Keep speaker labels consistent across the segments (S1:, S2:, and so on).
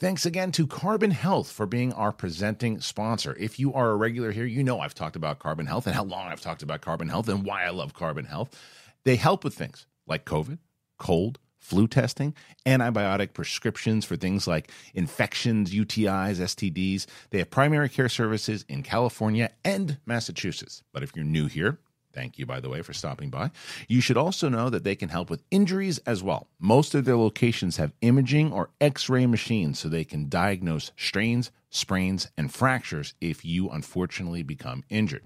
S1: Thanks again to Carbon Health for being our presenting sponsor. If you are a regular here, you know I've talked about Carbon Health and how long I've talked about Carbon Health and why I love Carbon Health. They help with things like COVID, cold, flu testing, antibiotic prescriptions for things like infections, UTIs, STDs. They have primary care services in California and Massachusetts. But if you're new here, Thank you, by the way, for stopping by. You should also know that they can help with injuries as well. Most of their locations have imaging or x ray machines so they can diagnose strains, sprains, and fractures if you unfortunately become injured.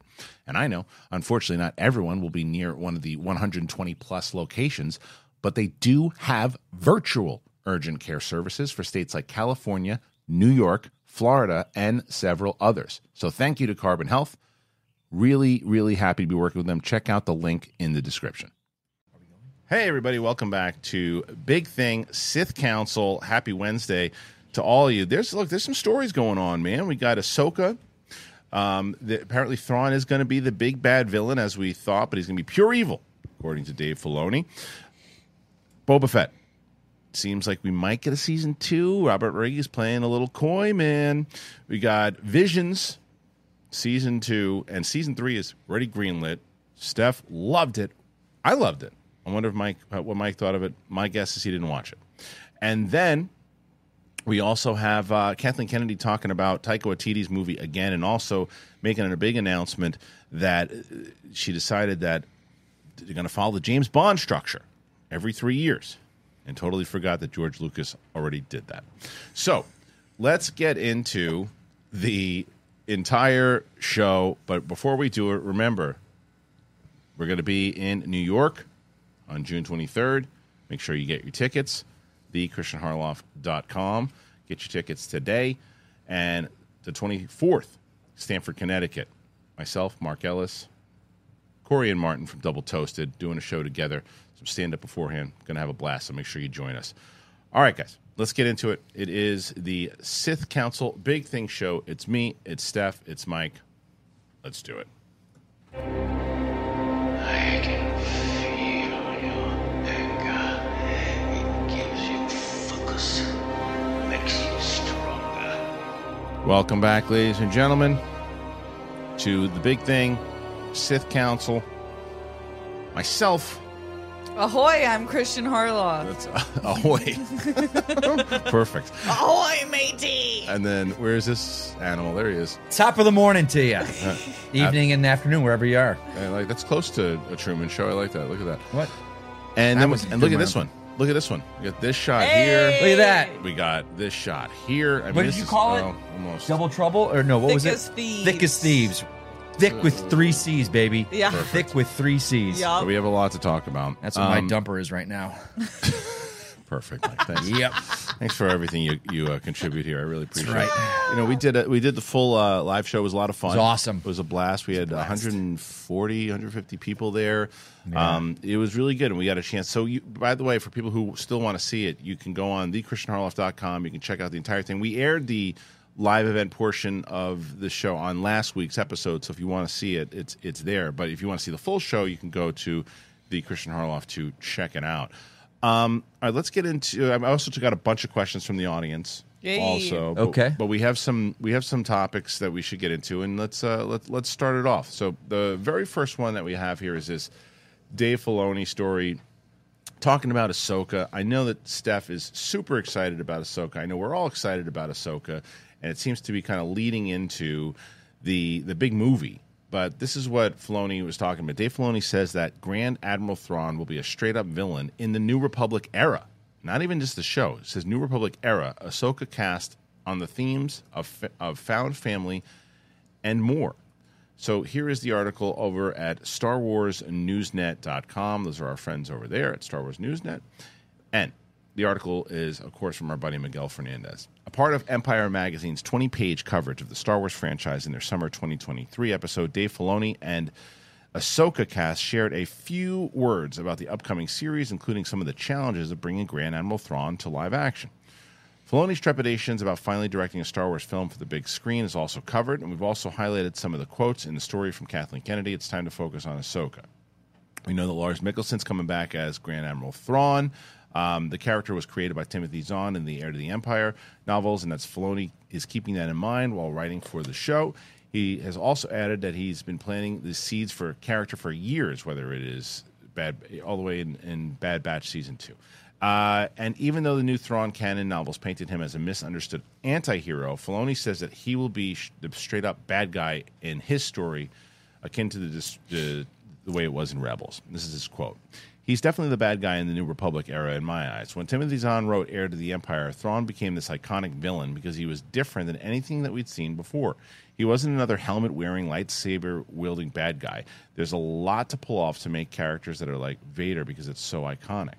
S1: And I know, unfortunately, not everyone will be near one of the 120 plus locations, but they do have virtual urgent care services for states like California, New York, Florida, and several others. So thank you to Carbon Health. Really, really happy to be working with them. Check out the link in the description. Hey, everybody, welcome back to Big Thing Sith Council. Happy Wednesday to all of you. There's look, there's some stories going on, man. We got Ahsoka. Um, the, apparently, Thrawn is going to be the big bad villain as we thought, but he's going to be pure evil, according to Dave Filoni. Boba Fett. Seems like we might get a season two. Robert Riggs playing a little coy, man. We got Visions season two, and season three is already greenlit. Steph loved it. I loved it. I wonder if Mike uh, what Mike thought of it. My guess is he didn't watch it. And then we also have uh, Kathleen Kennedy talking about Taika Waititi's movie again, and also making a big announcement that uh, she decided that they're going to follow the James Bond structure every three years, and totally forgot that George Lucas already did that. So let's get into the entire show. But before we do it, remember we're going to be in New York on June 23rd. Make sure you get your tickets. TheKristianHarloff.com. Get your tickets today. And the 24th, Stamford, Connecticut. Myself, Mark Ellis, Korey and Martin from Double Toasted doing a show together. Some stand up beforehand. Going to have a blast, so make sure you join us. All right, guys, let's get into it. It is the Sith Council Big Thing Show. It's me, it's Steph, it's Mike. Let's do it.
S2: I can feel your anger. It gives you focus, makes you stronger.
S1: Welcome back, ladies and gentlemen, to the Big Thing Sith Council. Myself,
S3: Ahoy, I'm Kristian Harloff.
S1: that's uh, ahoy. Perfect.
S3: Ahoy, matey!
S1: And then where's this animal? There he is.
S4: Top of the morning to you. Uh, Evening and afternoon, wherever you are.
S1: And like that's close to a Truman Show. I like that. Look at that.
S4: What?
S1: And
S4: That
S1: then
S4: was
S1: and look at this one. Look at this one. We got this shot
S3: Hey!
S4: Look at that.
S1: We got this shot here. I mean,
S4: What did
S1: this
S4: you
S1: is-
S4: call oh, it?
S1: oh, almost.
S4: Double trouble? Or no, what
S3: Thick
S4: was it?
S3: as thieves.
S4: Thick as thieves. Thick with three C's, baby.
S3: Yeah.
S4: Thick with three C's.
S3: Yup.
S1: We have a lot to talk about.
S4: That's what
S1: Um,
S4: my dumper is right now.
S1: Perfect. Mike. Thanks.
S4: Yep.
S1: Thanks for everything you you uh, contribute here. I really appreciate it. You know, we did a, we did the full uh, live show. It was a lot of fun.
S4: It was awesome.
S1: It was a blast. We had 140, 150 people there. Um, it was really good, and we got a chance. So, you, by the way, for people who still want to see it, you can go on thekristianharloff.com. You can check out the entire thing. We aired the live event portion of the show on last week's episode. So, if you want to see it, it's it's there. But if you want to see the full show, you can go to the Kristian Harloff to check it out. Um, all right, let's get into. I also got a bunch of questions from the audience.
S3: Yay.
S1: Also, but,
S4: Okay.
S1: but we have some we have some topics that we should get into, and let's uh, let let's start it off. So the very first one that we have here is this Dave Filoni story talking about Ahsoka. I know that Steph is super excited about Ahsoka. I know we're all excited about Ahsoka, and it seems to be kind of leading into the the big movie. But this is what Filoni was talking about. Dave Filoni says that Grand Admiral Thrawn will be a straight up villain in the New Republic era. Not even just the show. It says New Republic era. Ahsoka cast on the themes of, of found family and more. So here is the article over at StarWarsNewsNet.com. Those are our friends over there at Star Wars Newsnet. And the article is, of course, from our buddy Miguel Fernandez. Part of Empire Magazine's 20 page coverage of the Star Wars franchise in their summer 2023 episode, Dave Filoni and Ahsoka cast shared a few words about the upcoming series, including some of the challenges of bringing Grand Admiral Thrawn to live action. Filoni's trepidations about finally directing a Star Wars film for the big screen is also covered, and we've also highlighted some of the quotes in the story from Kathleen Kennedy. It's time to focus on Ahsoka. We know that Lars Mikkelsen's coming back as Grand Admiral Thrawn. Um, the character was created by Timothy Zahn in the Heir to the Empire novels, and that's Filoni is keeping that in mind while writing for the show. He has also added that he's been planting the seeds for a character for years, whether it is bad all the way in, in Bad Batch season two. Uh, and even though the new Thrawn canon novels painted him as a misunderstood anti-hero, Filoni says that he will be sh- the straight up bad guy in his story, akin to the, dis- the the way it was in Rebels. This is his quote. He's definitely the bad guy in the New Republic era in my eyes. When Timothy Zahn wrote Heir to the Empire, Thrawn became this iconic villain because he was different than anything that we'd seen before. He wasn't another helmet wearing, lightsaber wielding bad guy. There's a lot to pull off to make characters that are like Vader because it's so iconic.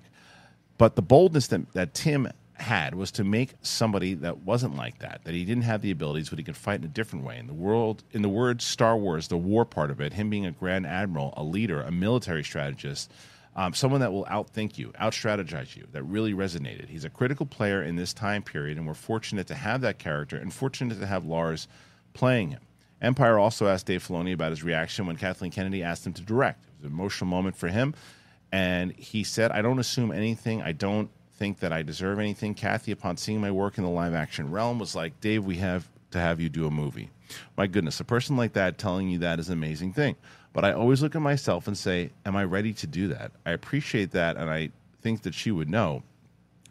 S1: But the boldness that, that Tim had was to make somebody that wasn't like that, that he didn't have the abilities, but he could fight in a different way. In the world, in the words Star Wars, the war part of it, him being a grand admiral, a leader, a military strategist, um, someone that will outthink you, out-strategize you, that really resonated. He's a critical player in this time period, and we're fortunate to have that character, and fortunate to have Lars playing him. Empire also asked Dave Filoni about his reaction when Kathleen Kennedy asked him to direct. It was an emotional moment for him, and he said, "I don't assume anything. I don't think that I deserve anything." Kathy, upon seeing my work in the live-action realm, was like, "Dave, we have to have you do a movie." My goodness, a person like that telling you that is an amazing thing. But I always look at myself and say, "Am I ready to do that?" I appreciate that, and I think that she would know.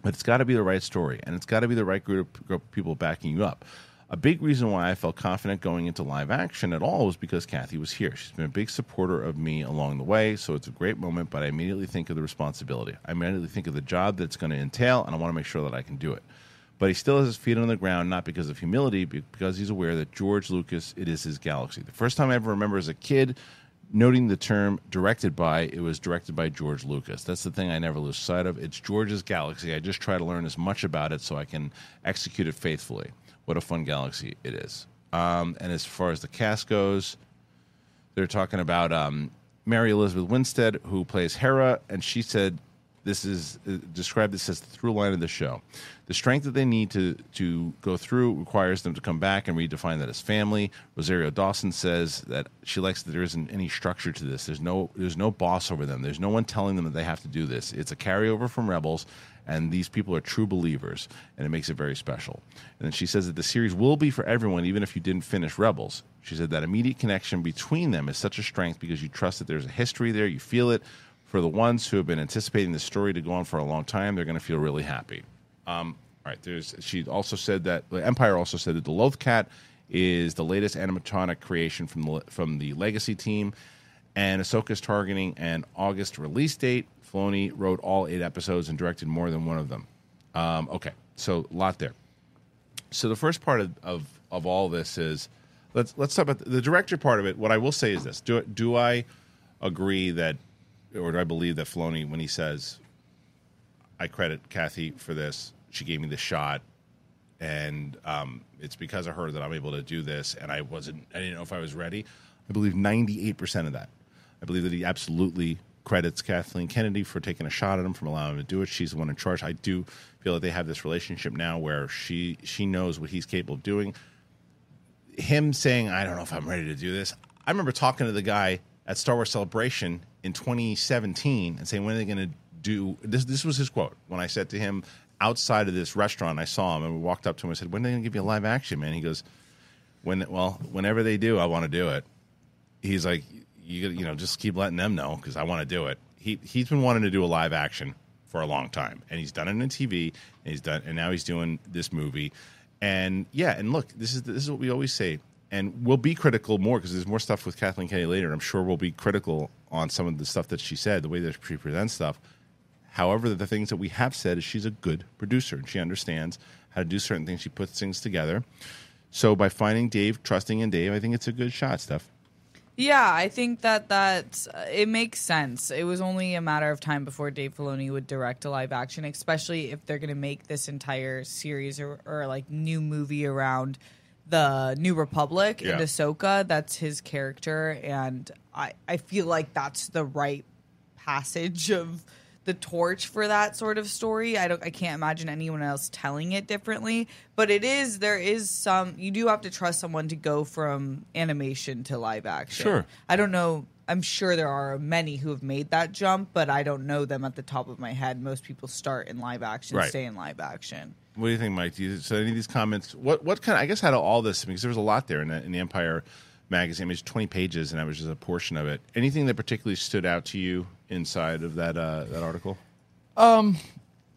S1: But it's got to be the right story, and it's got to be the right group, group of people backing you up. A big reason why I felt confident going into live action at all was because Kathy was here. She's been a big supporter of me along the way, so it's a great moment. But I immediately think of the responsibility. I immediately think of the job that it's going to entail, and I want to make sure that I can do it. But he still has his feet on the ground, not because of humility, but because he's aware that George Lucas, it is his galaxy. The first time I ever remember as a kid noting the term directed by, it was directed by George Lucas. That's the thing I never lose sight of. It's George's galaxy. I just try to learn as much about it so I can execute it faithfully. What a fun galaxy it is. Um, and as far as the cast goes, they're talking about um, Mary Elizabeth Winstead, who plays Hera, and she said this is uh, described this as the through line of the show. The strength that they need to to go through requires them to come back and redefine that as family. Rosario Dawson says that she likes that there isn't any structure to this. There's no there's no boss over them. There's no one telling them that they have to do this. It's a carryover from Rebels, and these people are true believers, and it makes it very special. And then she says that the series will be for everyone, even if you didn't finish Rebels. She said that immediate connection between them is such a strength because you trust that there's a history there, you feel it. For the ones who have been anticipating the story to go on for a long time, they're going to feel really happy. Um, all right, there's. She also said that the Empire also said that the Loth Cat is the latest animatronic creation from the from the Legacy team, and Ahsoka's targeting an August release date. Filoni wrote all eight episodes and directed more than one of them. Um, okay, so a lot there. So the first part of, of, of all this is let's let's talk about the, the director part of it. What I will say is this: do do I agree that, or do I believe that Filoni when he says I credit Kathy for this. She gave me the shot, and um, it's because of her that I'm able to do this. And I wasn't, I didn't know if I was ready. I believe 98% of that. I believe that he absolutely credits Kathleen Kennedy for taking a shot at him, from allowing him to do it. She's the one in charge. I do feel that they have this relationship now where she she knows what he's capable of doing. Him saying, "I don't know if I'm ready to do this." I remember talking to the guy at Star Wars Celebration in 2017 and saying, "When are they going to do this?" This was his quote when I said to him outside of this restaurant. I saw him and we walked up to him and said, "When are they going to give you a live action, man?" He goes, "When well, whenever they do, I want to do it." He's like, "You you know, just keep letting them know because I want to do it." He he's been wanting to do a live action for a long time, and he's done it in TV, and he's done, and now he's doing this movie, and yeah, and look, this is this is what we always say, and we'll be critical more because there's more stuff with Kathleen Kennedy later. I'm sure we'll be critical on some of the stuff that she said, the way that she presents stuff. However, the things that we have said is she's a good producer and she understands how to do certain things. She puts things together. So by finding Dave, trusting in Dave, I think it's a good shot, Steph.
S3: Yeah, I think that that uh, it makes sense. It was only a matter of time before Dave Filoni would direct a live action, especially if they're going to make this entire series or, or like new movie around the New Republic
S1: Yeah.
S3: and Ahsoka. That's his character, and I I feel like that's the right passage of the torch for that sort of story. I don't I can't imagine anyone else telling it differently, but it is there is some you do have to trust someone to go from animation to live action.
S1: Sure.
S3: I don't know I'm sure there are many who have made that jump, but I don't know them at the top of my head. Most people start in live action,
S1: Right.
S3: stay in live action.
S1: What do you think, Mike? Do you, so any of these comments? What what kind? Of, I guess out of all this, because there was a lot there in the, in the Empire magazine. I mean, it's twenty pages, and that was just a portion of it. Anything that particularly stood out to you inside of that uh, that article?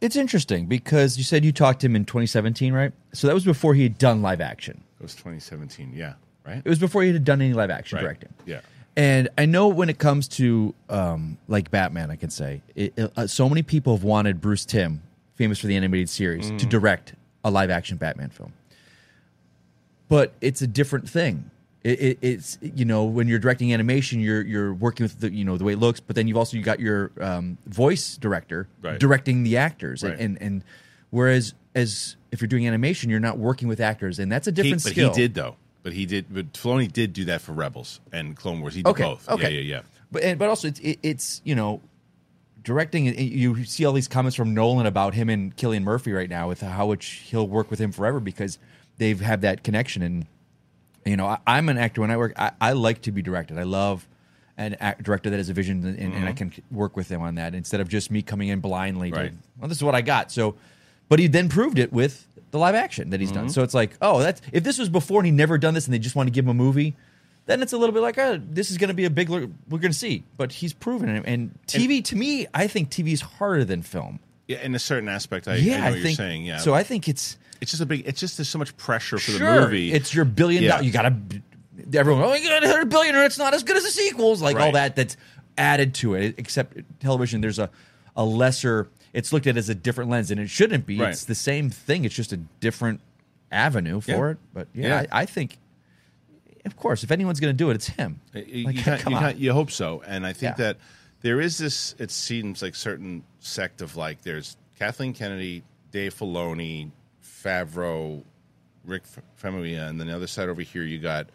S4: It's interesting because you said you talked to him in 2017, right? So that was before he had done live action.
S1: It was 2017. Yeah, right.
S4: It was before he had done any live action
S1: Right.
S4: directing.
S1: Yeah.
S4: And I know when it comes to um, like Batman, I can say it, it- uh, so many people have wanted Bruce Timm, famous for the animated series, to direct a live action Batman film. But it's a different thing. It, it, it's you know when you're directing animation, you're you're working with the you know the way it looks, but then you've also you got your um, voice director
S1: Right.
S4: directing the actors,
S1: Right.
S4: and, and and whereas as if you're doing animation, you're not working with actors, and that's a
S1: He,
S4: different
S1: but
S4: skill.
S1: he did though. But he did. But Filoni did do that for Rebels and Clone Wars. He did
S4: okay,
S1: both.
S4: Okay,
S1: Yeah, yeah, yeah.
S4: But and, but also it's it, it's you know directing. You see all these comments from Nolan about him and Cillian Murphy right now with how much he'll work with him forever because they've had that connection. And you know, I, I'm an actor when I work. I, I like to be directed. I love an act, director that has a vision and, and I mm-hmm. can work with them on that instead of just me coming in blindly. To, Well, this is what I got. So, but he then proved it with the live action that he's done. Mm-hmm. So it's like, oh, that's if this was before and he'd never done this and they just want to give him a movie, then it's a little bit like, oh, this is going to be a big. We're going to see, but he's proven it. And TV, to me, I think TV is harder than film.
S1: Yeah, in a certain aspect, I,
S4: yeah,
S1: I know
S4: I
S1: what
S4: think.
S1: you're saying. Yeah.
S4: So I think it's
S1: it's just a big. It's just there's so much pressure for
S4: sure
S1: the movie.
S4: it's your billion
S1: Yeah.
S4: dollar. You got to. Everyone, oh, you got a hundred billion, or it's not as good as the sequels. Like all that. That's added to it. Except television, there's a a lesser. It's looked at as a different lens, and it shouldn't be.
S1: Right.
S4: It's the same thing. It's just a different avenue for
S1: Yeah.
S4: it. But yeah,
S1: Yeah.
S4: I, I think, of course, if anyone's going to do it, it's him.
S1: You,
S4: Like,
S1: you, can't-
S4: come
S1: you,
S4: on.
S1: you hope so, and I think
S4: Yeah.
S1: that there is this. It seems like certain sect of like there's Kathleen Kennedy, Dave Filoni, Favreau, Rick Famuyiwa, and then the other side over here you got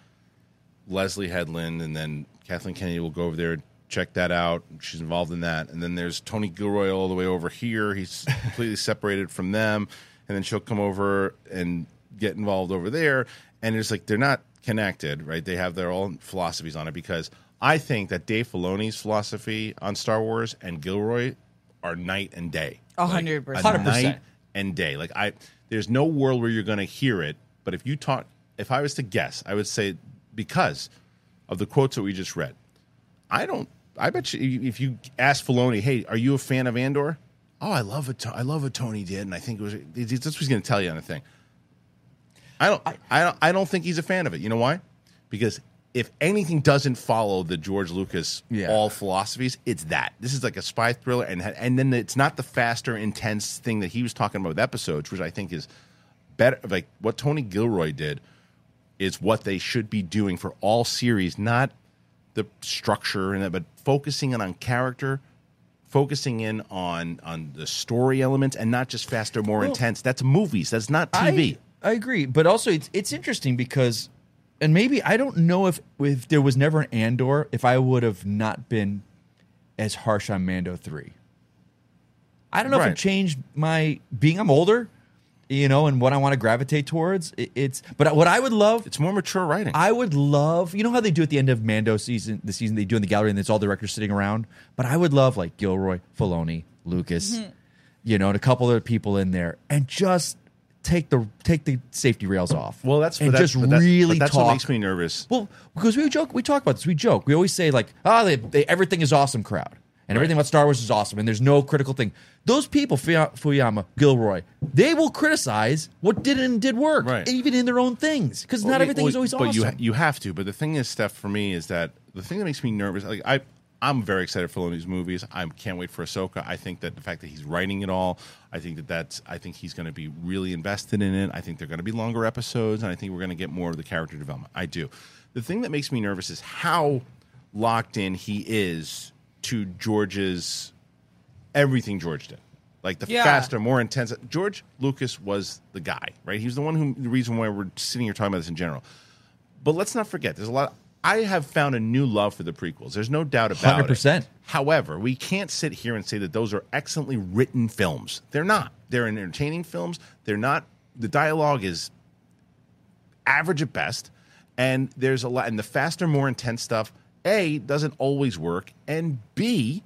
S1: Leslie Headland, and then Kathleen Kennedy will go over there and check that out. She's involved in that, and then there's Tony Gilroy all the way over here. He's completely separated from them, and then she'll come over and get involved over there, and it's like they're not connected, right? They have their own philosophies on it because I think that Dave Filoni's philosophy on Star Wars and Gilroy are night and day.
S3: A hundred percent.
S1: night and day. Like I, there's no world where you're going to hear it. But if you talk, if I was to guess, I would say because of the quotes that we just read, I don't. I bet you if you ask Filoni, "Hey, are you a fan of Andor?" Oh, I love it. I love what Tony did, and I think it was. That's what he's going to tell you on the thing. I don't. I, don't. I don't think he's a fan of it. You know why? Because if anything doesn't follow the George Lucas
S4: Yeah.
S1: all philosophies, it's that. This is like a spy thriller, and and then it's not the faster, intense thing that he was talking about with episodes, which I think is better. Like what Tony Gilroy did is what they should be doing for all series, not the structure and that, but focusing in on character, focusing in on on the story elements and not just faster, more intense. That's movies. That's not TV.
S4: I, I agree, but also it's it's interesting because, and maybe I don't know if if there was never an Andor, if I would have not been as harsh on Mando three. I don't know if
S1: Right.
S4: it changed my being. I'm older, you know, and what I want to gravitate towards. It, it's but what I would love.
S1: it's more mature writing.
S4: I would love, you know how they do at the end of Mando season, the season they do in the gallery, and it's all directors sitting around. But I would love like Gilroy, Filoni, Lucas, mm-hmm. you know, and a couple other people in there, and just take the take the safety rails off.
S1: well, that's
S4: and
S1: but
S4: just
S1: that-
S4: really
S1: but that's
S4: talk.
S1: what makes me nervous.
S4: well, because we joke, we talk about this. We joke. We always say like, "Oh, they, they, everything is awesome," crowd, and everything about Star Wars is awesome, and there's no critical thing. Those people, Fuyama, Gilroy, they will criticize what did and did work,
S1: Right.
S4: even in their own things, because
S1: Well,
S4: not everything
S1: well,
S4: is always
S1: but
S4: awesome.
S1: you ha- you have to. But the thing is, Steph, for me is that the thing that makes me nervous. Like I, I'm very excited for Filoni's movies. I can't wait for Ahsoka. I think that the fact that he's writing it all, I think that that's. I think he's going to be really invested in it. I think they're going to be longer episodes, and I think we're going to get more of the character development. I do. The thing that makes me nervous is how locked in he is to George's everything George did. Like the
S3: Yeah.
S1: faster, more intense. George Lucas was the guy, right? He was the one who the reason why we're sitting here talking about this in general. But let's not forget, there's a lot. I have found a new love for the prequels. There's no doubt about it.
S4: 100%.
S1: However, we can't sit here and say that those are excellently written films. They're not. They're entertaining films. They're not. The dialogue is average at best, and there's a lot. And the faster, more intense stuff, a doesn't always work, and b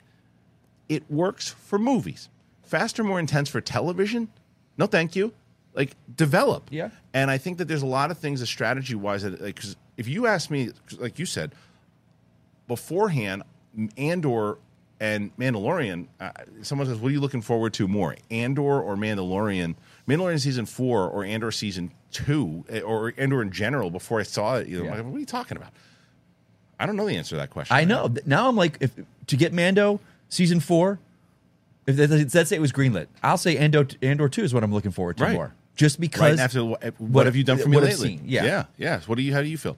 S1: it works for movies. Faster, more intense for television? No, thank you. Like develop.
S4: Yeah.
S1: And I think that there's a lot of things that strategy wise that like if you ask me, like you said beforehand, Andor and Mandalorian. Uh, someone says, "What are you looking forward to more, Andor or Mandalorian?" Mandalorian season four or Andor season two eh, or Andor in general. Before I saw it, you know,
S4: Yeah.
S1: I'm like, what are you talking about? I don't know the answer to that question.
S4: I know. Now I'm like, if to get Mando season four, if let's say it was greenlit, I'll say Andor, Andor two is what I'm looking forward to
S1: Right.
S4: more. Just because
S1: Right after what, what have you done for me lately?
S4: yeah.
S1: yeah, yeah. What do you? How do you feel?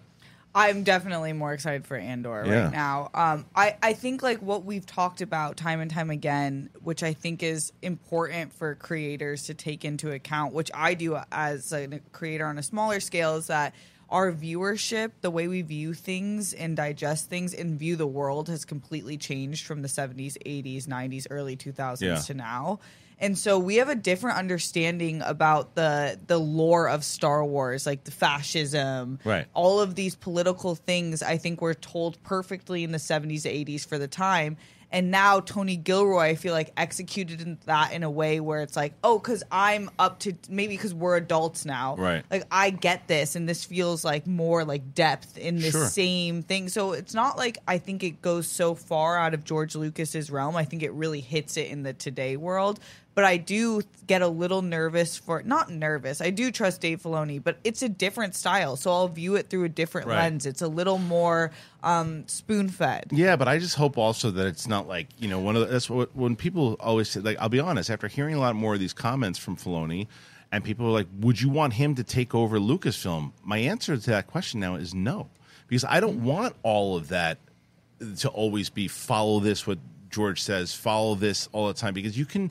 S3: I'm definitely more excited for Andor
S1: Yeah.
S3: right now. Um, I, I think like what we've talked about time and time again, which I think is important for creators to take into account, which I do as a creator on a smaller scale, is that our viewership, the way we view things and digest things and view the world has completely changed from the 70s, 80s, 90s, early 2000s
S1: Yeah.
S3: to now. And so we have a different understanding about the the lore of Star Wars, like the fascism,
S1: Right.
S3: all of these political things I think were told perfectly in the 70s 80s for the time and now Tony Gilroy I feel like executed in that in a way where it's like oh cuz I'm up to maybe cuz we're adults now
S1: Right.
S3: like I get this and this feels like more like depth in the
S1: Sure.
S3: same thing so it's not like I think it goes so far out of George Lucas's realm I think it really hits it in the today world but I do get a little nervous for not nervous. I do trust Dave Filoni, but it's a different style, so I'll view it through a different
S1: Right.
S3: lens. It's a little more um, spoon fed.
S1: Yeah, but I just hope also that it's not like you know one of the, that's what when people always say like I'll be honest after hearing a lot more of these comments from Filoni and people are like would you want him to take over Lucasfilm my answer to that question now is no because I don't want all of that to always be follow this what George says follow this all the time because you can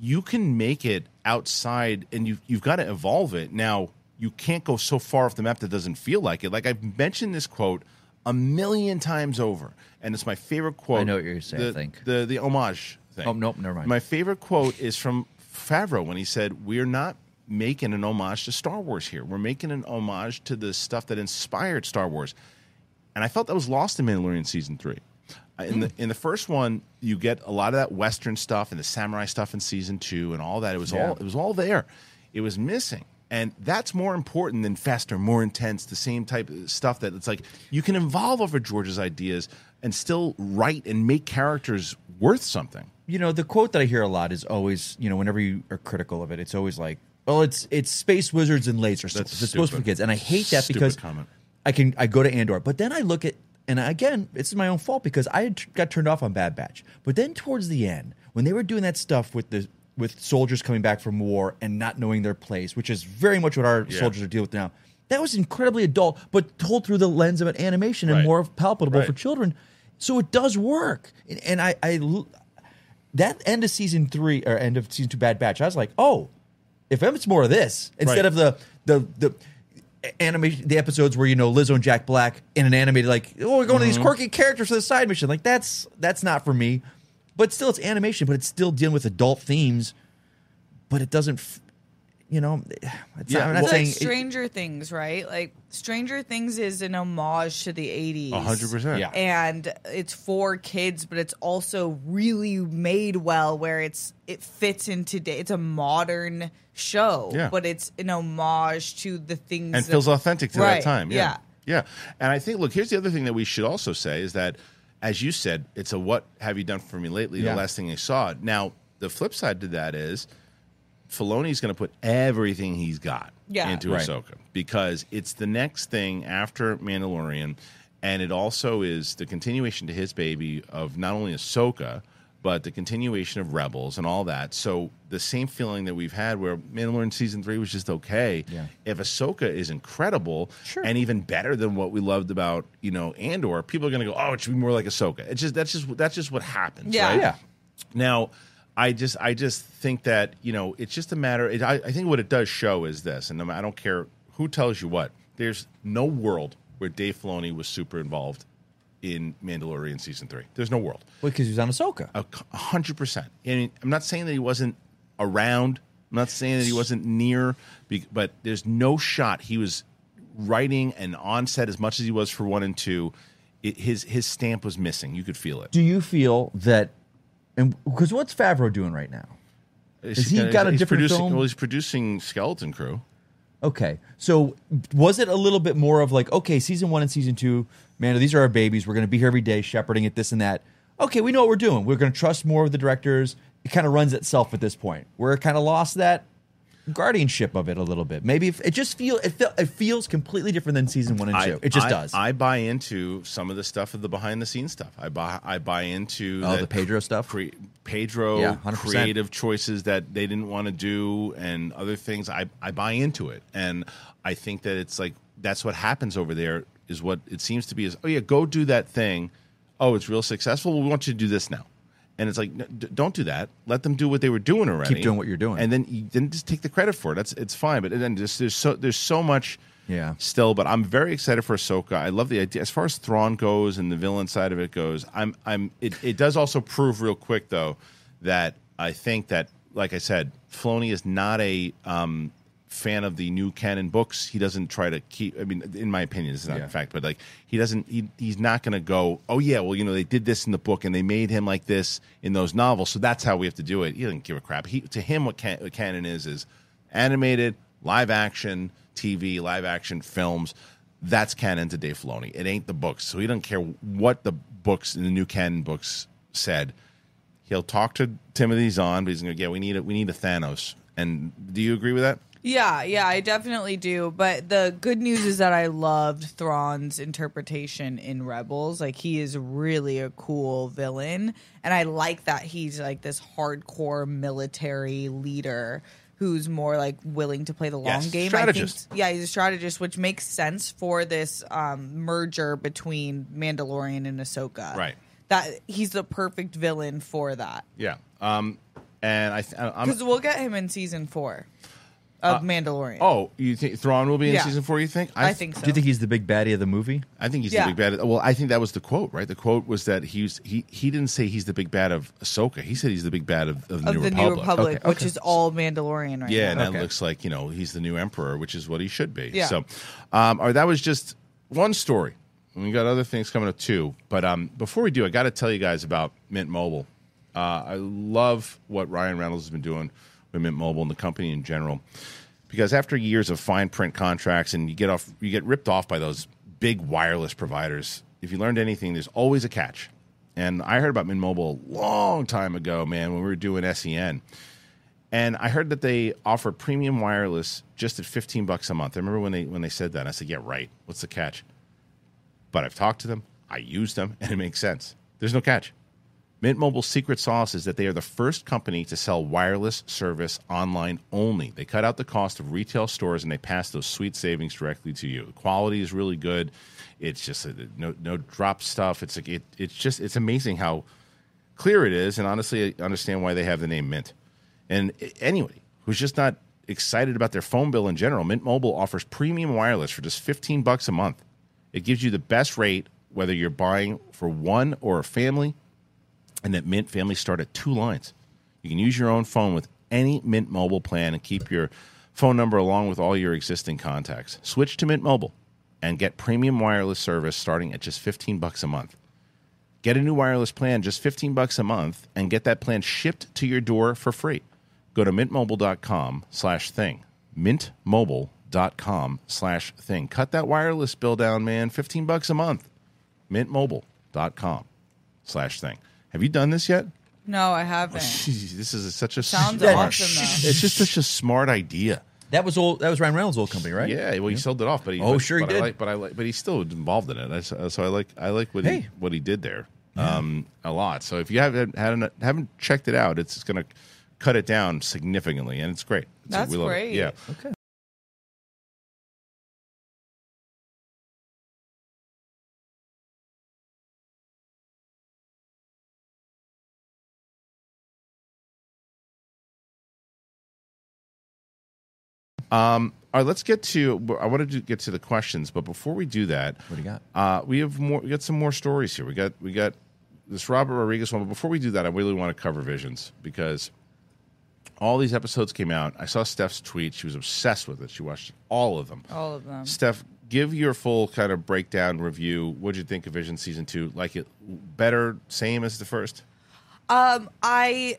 S1: you can make it outside and you you've got to evolve it now you can't go so far off the map that doesn't feel like it like I've mentioned this quote a million times over and it's my favorite quote
S4: I know what you're saying,
S1: the,
S4: I think.
S1: the the homage thing
S4: Oh, nope, never mind.
S1: my favorite quote is from Favreau when he said we're not making an homage to Star Wars here we're making an homage to the stuff that inspired Star Wars and I felt that was lost in Mandalorian season three. Uh, In the in the first one, you get a lot of that Western stuff and the samurai stuff in season two and all that. It was
S4: Yeah.
S1: all it was all there. It was missing, and that's more important than faster, more intense, the same type of stuff that it's like you can evolve over George's ideas and still write and make characters worth something.
S4: you know the quote that I hear a lot is always you know whenever you are critical of it, it's always like, oh, it's it's space wizards and lasers.
S1: That's
S4: it's supposed for
S1: stupid.
S4: kids, and I hate that
S1: Stupid
S4: because
S1: comment.
S4: I can I go to Andor, but then I look at and again, it's my own fault because I t- got turned off on Bad Batch. But then towards the end, when they were doing that stuff with the with soldiers coming back from war and not knowing their place, which is very much what our
S1: Yeah.
S4: soldiers are dealing with now. That was incredibly adult, but told through the lens of an animation and
S1: Right.
S4: more palpable
S1: Right.
S4: for children. So it does work, and, and I, I that end of season three or end of season two Bad Batch, I was like, oh, if it's more of this instead
S1: Right.
S4: of the the the animation the episodes where you know Lizzo and Jack Black in an animated like oh we're going to these mm-hmm. quirky characters for the side mission. Like that's that's not for me. But still it's animation but it's still dealing with adult themes. But it doesn't f- you know it's
S1: Yeah,
S4: not, I'm not
S3: It's
S4: saying
S3: like Stranger Things, right? Like Stranger Things is an homage to the 80s.
S1: A hundred percent.
S4: Yeah.
S3: And it's for kids, but it's also really made well where it's it fits in today. It's a modern show,
S1: Yeah.
S3: but it's an homage to the things
S1: and
S3: that-
S1: feels authentic to
S3: Right,
S1: that time. Yeah.
S3: yeah.
S1: yeah. And I think, look, here's the other thing that we should also say is that, as you said, it's a what have you done for me lately?
S4: Yeah.
S1: The last thing I saw. Now, the flip side to that is Filoni's going to put everything he's got
S3: Yeah.
S1: into
S4: Right.
S1: Ahsoka because it's the next thing after Mandalorian. And it also is the continuation to his baby of not only Ahsoka, but the continuation of Rebels and all that. So the same feeling that we've had where Mandalorian season three was just okay.
S4: Yeah.
S1: If Ahsoka is incredible
S4: Sure.
S1: and even better than what we loved about you know Andor, people are going to go, oh, it should be more like Ahsoka. It's just that's just that's just what happens.
S3: Yeah.
S1: right?
S4: yeah
S1: Now, I just I just think that you know it's just a matter. It, I, I think what it does show is this, and I don't care who tells you what. There's no world where Dave Filoni was super involved in Mandalorian season three. There's no world.
S4: Well, because he was on Ahsoka
S1: A hundred percent. And I'm not saying that he wasn't around. I'm not saying that he wasn't near, but there's no shot he was writing and on set as much as he was for one and two. It, his his stamp was missing. You could feel it.
S4: do you feel that and because what's Favreau doing right now Has he
S1: kinda-
S4: got a different film?
S1: Well, he's producing Skeleton Crew.
S4: Okay. So was it a little bit more of like, okay, season one and season two, man, these are our babies. We're going to be here every day, shepherding it, this and that. Okay, we know what we're doing. We're going to trust more of the directors. It kind of runs itself at this point. We're kind of lost that guardianship of it a little bit. Maybe if, it just feel it, feel it feels completely different than season one and two. it just
S1: I-
S4: does.
S1: I buy into some of the stuff of the behind the scenes stuff. I buy I buy into
S4: Oh, the Pedro stuff?
S1: cre- Pedro
S4: Yeah, 100%.
S1: creative choices that they didn't want to do and other things. I I buy into it, and I think that it's like that's what happens over there. Is what it seems to be. Is oh yeah, go do that thing. Oh, it's real successful. We want you to do this now. And it's like, n- d- don't do that. Let them do what they were doing already.
S4: Keep doing what you're doing.
S1: and then you, then just take the credit for it. That's it's fine. But then just there's so there's so much
S4: Yeah.
S1: still. But I'm very excited for Ahsoka. I love the idea as far as Thrawn goes and the villain side of it goes. I'm I'm it, it does also prove real quick though that I think that like I said, Filoni is not a um, fan of the new canon books. He doesn't try to keep. I mean, in my opinion, this is not
S4: Yeah.
S1: a fact, but like he doesn't. He, he's not going to go. Oh yeah, well you know they did this in the book and they made him like this in those novels, so that's how we have to do it. He doesn't give a crap. He to him what, can, what canon is is animated, live action TV, live action films. That's canon to Dave Filoni. It ain't the books, so he doesn't care what the books in the new canon books said. He'll talk to Timothy Zahn, but he's going to go. yeah, we need a, we need a Thanos. And do you agree with that?
S3: Yeah, yeah, I definitely do. But the good news is that I loved Thrawn's interpretation in Rebels. Like he is really a cool villain, and I like that he's like this hardcore military leader who's more like willing to play the long
S1: Yes,
S3: game.
S1: strategist.
S3: I think, yeah, he's a strategist, which makes sense for this um, merger between Mandalorian and Ahsoka.
S1: Right.
S3: That he's the perfect villain for that
S1: Yeah. Um, and I, th-
S3: because we'll get him in season four of Mandalorian.
S1: oh, you think Thrawn will be in
S3: Yeah.
S1: season four? You think?
S3: I think so.
S4: Do you think he's the big baddie of the movie?
S1: I think he's
S3: Yeah.
S1: the big bad. Well, I think that was the quote, right? The quote was that he's he he didn't say he's the big bad of Ahsoka. He said he's the big bad of, of the,
S3: of
S1: New,
S3: the
S1: Republic.
S3: New Republic,
S4: Okay,
S3: which
S4: okay.
S3: is all Mandalorian right
S1: Yeah, and
S3: now.
S1: that
S4: Okay.
S1: looks like you know he's the new emperor, which is what he should be.
S3: Yeah.
S1: So, um, or that was just one story. And we got other things coming up too. But um, before we do, I got to tell you guys about Mint Mobile. Uh, I love what Ryan Reynolds has been doing with Mint Mobile and the company in general. Because after years of fine print contracts and you get off, you get ripped off by those big wireless providers. If you learned anything, there's always a catch. And I heard about Mint Mobile a long time ago, man, when we were doing SEN. And I heard that they offer premium wireless just at 15 bucks a month. I remember when they when they said that. I said, "Yeah, right. What's the catch?" But I've talked to them, I use them, and it makes sense. There's no catch. Mint Mobile's secret sauce is that they are the first company to sell wireless service online only. They cut out the cost of retail stores and they pass those sweet savings directly to you. The quality is really good. It's just no no drop stuff. It's like it, it's just it's amazing how clear it is, and honestly, I understand why they have the name Mint. And anybody who's just not excited about their phone bill in general, Mint Mobile offers premium wireless for just 15 bucks a month. It gives you the best rate whether you're buying for one or a family, and that Mint, families start at two lines. You can use your own phone with any Mint Mobile plan and keep your phone number along with all your existing contacts. Switch to Mint Mobile and get premium wireless service starting at just 15 bucks a month. Get a new wireless plan just 15 bucks a month and get that plan shipped to your door for free. Go to mintmobile.com slash thing. Mintmobile.com slash thing. Cut that wireless bill down, man. 15 bucks a month. Mintmobile.com slash thing. Have you done this yet?
S3: No, I haven't.
S1: Jeez, this is such a
S3: Sounds
S1: smart,
S3: awesome, though.
S1: It's just such a smart idea.
S4: That was old. That was Ryan Reynolds' old company, right?
S1: Yeah, well, he sold it off, but he,
S4: Oh,
S1: but-
S4: sure he
S1: but I
S4: did.
S1: like, but I like, but he's still involved in it. I, so so I like, I like what he what he did there um, a lot. So if you haven't hadn't, haven't checked it out, it's going to cut it down significantly, and it's great. It's-
S3: That's
S1: we love it.
S3: great.
S1: Yeah.
S4: Okay.
S1: Um, all right, let's get to. I wanted to get to the questions, but before we do that,
S4: What do you got?
S1: Uh, we have more. We got some more stories here. We got we got this Robert Rodriguez one. But before we do that, I really want to cover Visions because all these episodes came out. I saw Steph's tweet. She was obsessed with it. She watched all of them.
S3: All of them.
S1: Steph, give your full kind of breakdown review. What'd you think of Vision season two? Like it better, same as the first?
S3: Um, I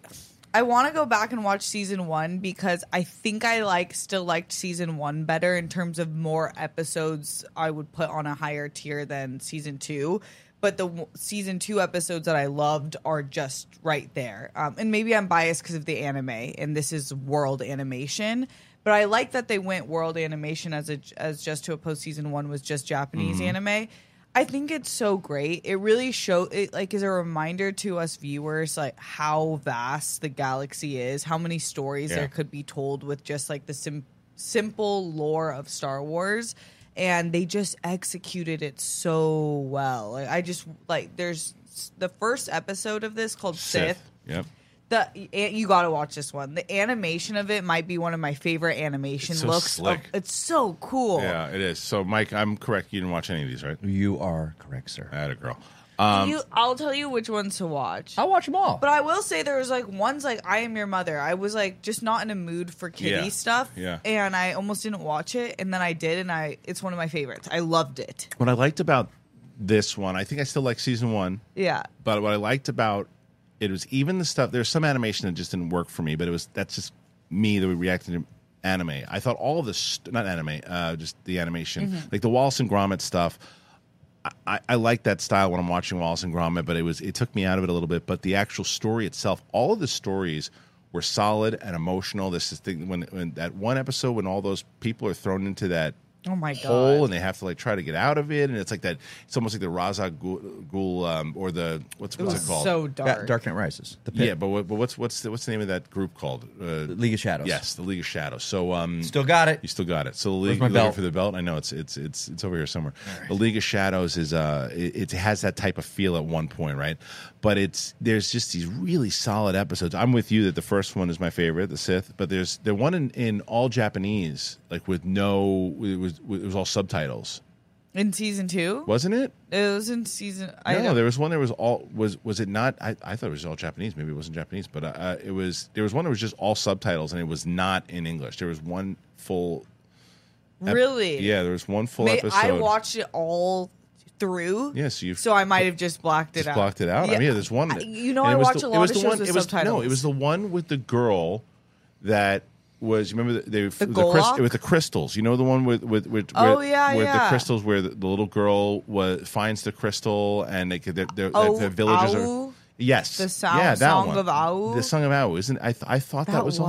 S3: I want to go back and watch season one because I think I like still liked season one better in terms of more episodes. I would put on a higher tier than season two. But the w- season two episodes that I loved are just right there. Um, and maybe I'm biased because of the anime, and this is world animation. But I like that they went world animation as a as just to oppose season one was just Japanese anime. I think it's so great. It really show it like is a reminder to us viewers like how vast the galaxy is, how many stories
S1: Yeah.
S3: there could be told with just like the sim- simple lore of Star Wars and they just executed it so well. Like, I just like there's the first episode of this called Sith.
S1: Yep.
S3: The you got to watch this one. The animation of it might be one of my favorite animation
S1: It's so
S3: looks.
S1: slick.
S3: Of, it's so cool.
S1: Yeah, it is. So, Mike, I'm correct. You didn't watch any of these, right?
S4: You are correct, sir.
S1: I had a girl. Um,
S3: you, I'll tell you which ones to watch.
S4: I'll watch them all.
S3: But I will say there was like ones like I Am Your Mother. I was like just not in a mood for kitty
S1: Yeah.
S3: stuff.
S1: Yeah.
S3: And I almost didn't watch it, and then I did, and I it's one of my favorites. I loved it.
S1: What I liked about this one, I think I still like season one.
S3: Yeah.
S1: But what I liked about it was even the stuff. There's some animation that just didn't work for me, but it was that's just me that we reacted to anime. I thought all of this, st- not anime, uh, just the animation,
S3: Mm-hmm.
S1: like the Wallace and Gromit stuff. I, I, I like that style when I'm watching Wallace and Gromit, but it was it took me out of it a little bit. But the actual story itself, all of the stories were solid and emotional. This is thing when when that one episode when all those people are thrown into that
S3: Oh my
S1: hole
S3: god.
S1: and they have to like try to get out of it, and it's like that. It's almost like the Ra's al Ghul, Ghul um, or the what's
S3: It
S1: what's
S3: was
S1: it called?
S3: so
S4: Da-
S3: dark.
S4: Dark Knight Rises. The Pit.
S1: yeah, but what, but what's what's the, what's the name of that group called? Uh,
S4: League of Shadows.
S1: yes, the League of Shadows. So um,
S4: Still got it.
S1: you still got it. So the League
S4: my belt?
S1: for the belt. I know it's it's it's it's over here somewhere. The League of Shadows is uh it, it has that type of feel at one point, right? But it's there's just these really solid episodes. I'm with you that the first one is my favorite, the Sith. But there's the one in, in all Japanese, like with no it was it was all subtitles,
S3: in season two,
S1: wasn't it?
S3: it was in season. I
S1: No,
S3: don't-
S1: there was one. There was all was was it not? I, I thought it was all Japanese. Maybe it wasn't Japanese, but uh, it was. There was one that was just all subtitles, and it was not in English. There was one full. ep-
S3: really.
S1: Yeah, there was one full
S3: May-
S1: episode.
S3: I watched it all through.
S1: Yeah, so you
S3: So I might have just blocked it
S1: just
S3: out.
S1: blocked it out. I mean, yeah, there's one.
S3: I-
S1: that-
S3: you know,
S1: and
S3: I
S1: it was
S3: watch
S1: the-
S3: a
S1: it
S3: lot
S1: was
S3: of
S1: the
S3: shows
S1: one,
S3: with
S1: it was,
S3: subtitles.
S1: No, it was the one with the girl that was. You remember the, they, the,
S3: Golak?
S1: with the crystals. You know the one with with with,
S3: Oh,
S1: with,
S3: yeah,
S1: with
S3: yeah.
S1: the crystals where the, the little girl was finds the crystal and they they're, they're,
S3: Oh,
S1: the villagers
S3: Au?
S1: are. Yes,
S3: The sound-
S1: yeah, that
S3: Song
S1: one.
S3: of Au?
S1: The song of Au, isn't? I th- I thought that,
S3: That
S1: was. all-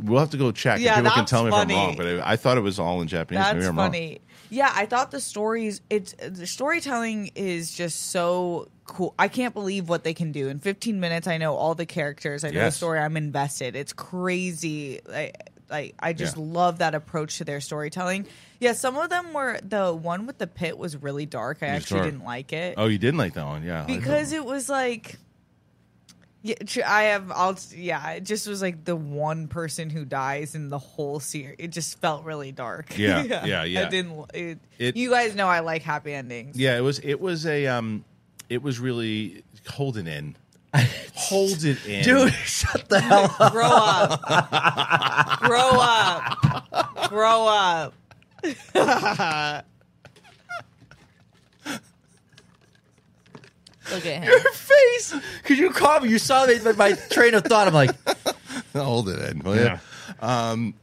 S1: We'll have to go check.
S3: Yeah,
S1: People can tell me
S3: funny.
S1: if I'm wrong, but I, I thought it was all in Japanese.
S3: That's
S1: I'm wrong.
S3: funny. Yeah, I thought the stories it's the storytelling is just so cool. I can't believe what they can do in 15 minutes. I know all the characters. I know the story. I'm invested. It's crazy. I I, I just
S1: Yeah.
S3: love that approach to their storytelling. Yeah, some of them were the one with the pit was really dark. I actually
S1: dark.
S3: didn't like it
S1: Oh, you didn't like that one, yeah? I like that
S3: because it was like Yeah, I have. I'll. Yeah, it just was like the one person who dies in the whole series. It just felt really dark.
S1: Yeah, yeah, yeah.
S3: I didn't. It,
S1: It-
S3: you guys know I like happy endings.
S1: Yeah, it was it was a um it was really hold it in. hold it in.
S4: Dude, shut the hell up.
S3: Grow up. Grow up. Grow up. Look at him.
S4: Your face. Could you call me? You saw me, but my train of thought. I'm like,
S1: hold it in. will ya? Um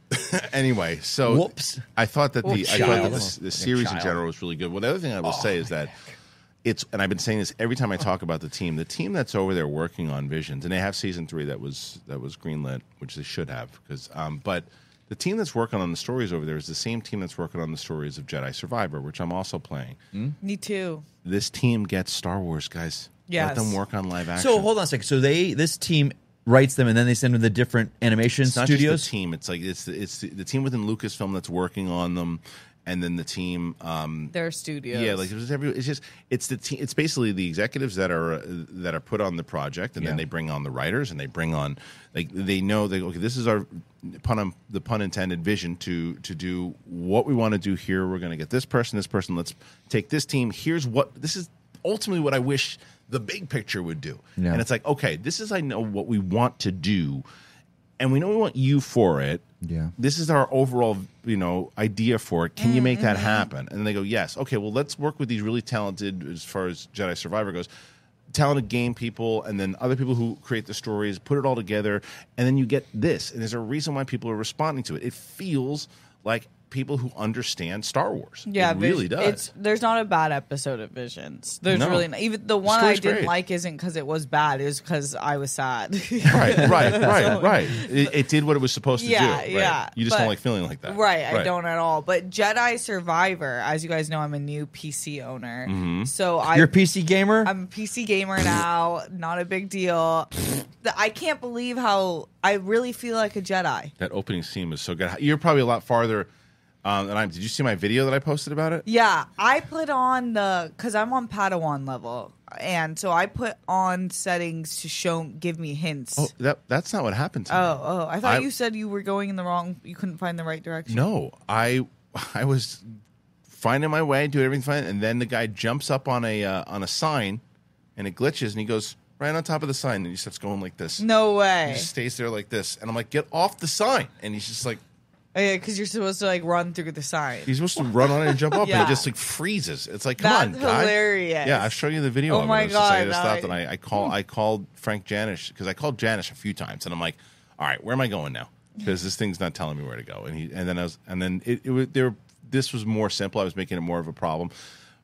S1: anyway, so
S4: Whoops.
S1: I thought that the
S4: Whoops.
S1: I thought that
S4: Child.
S1: the, the
S4: Like
S1: series in general was really good. Well, the other thing I will say is that it's and I've been saying this every time I talk about the team. The team that's over there working on Visions, and they have season three that was that was greenlit, which they should have because. Um, but the team that's working on the stories over there is the same team that's working on the stories of Jedi Survivor, which I'm also playing.
S3: Me too.
S1: This team gets Star Wars, guys. Let them work on live action.
S4: so hold on a second. So they, this team writes them, and then they send them to the different animation
S1: it's not
S4: studios.
S1: just the team. It's like it's it's the, the team within Lucasfilm that's working on them, and then the team. Um,
S3: Their studios.
S1: yeah, like it was every. It's just it's the team. It's basically the executives that are uh, that are put on the project, and then they bring on the writers, and they bring on like they know that okay, this is our pun on, the pun intended vision to to do what we want to do here. We're going to get this person, this person. Let's take this team. Here's what this is ultimately what I wish the big picture would do.
S4: Yeah.
S1: And it's like okay, this is I know what we want to do and we know we want you for it.
S4: Yeah.
S1: This is our overall, you know, idea for it. Can you make that mm-hmm. happen? And then they go, yes. Okay, well, let's work with these really talented, as far as Jedi Survivor goes, talented game people, and then other people who create the stories, put it all together, and then you get this. And there's a reason why people are responding to it. It feels like people who understand Star Wars.
S3: Yeah,
S1: it really does.
S3: It's there's not a bad episode of Visions. There's
S1: No.
S3: really not, even the one I didn't
S1: great.
S3: like isn't because it was bad. It was because I was sad.
S1: right, right, right, right. It, it did what it was supposed to
S3: Yeah,
S1: do. right?
S3: yeah,
S1: You just
S3: but-
S1: don't like feeling like that.
S3: Right, I don't at all. But Jedi Survivor, as you guys know, I'm a new PC owner.
S1: Mm-hmm.
S3: So I
S4: You're a PC gamer.
S3: I'm a PC gamer now. Not a big deal. I can't believe how I really feel like a Jedi.
S1: That opening scene was so good. You're probably a lot farther um, than I am. Did you see my video that I posted about it?
S3: Yeah, I put on the because I'm on Padawan level, and so I put on settings to show give me hints.
S1: Oh, that that's not what happened to me.
S3: Oh, oh! I thought
S1: I-
S3: you said you were going in the wrong. You couldn't find the right direction.
S1: No, I I was finding my way, doing everything fine, and then the guy jumps up on a uh, on a sign, and it glitches, and he goes right on top of the sign, and he starts going like this.
S3: no
S1: He
S3: way.
S1: just stays there like this, and I'm like, get off the sign, and he's just like.
S3: Oh, yeah, because you're supposed to like run through the sign.
S1: He's supposed to run on it and jump up, and
S3: Yeah.
S1: he just like freezes. It's like, come
S3: That's
S1: on, guy.
S3: hilarious.
S1: Yeah, I'll show you the video.
S3: Oh
S1: of
S3: my
S1: It was just- I
S3: God,
S1: just stopped and
S3: I-
S1: I, I call I called Frank Janish because I called Janish a few times, and I'm like, all right, where am I going now? Because this thing's not telling me where to go. And he and then I was and then it, it was there. This was more simple. I was making it more of a problem.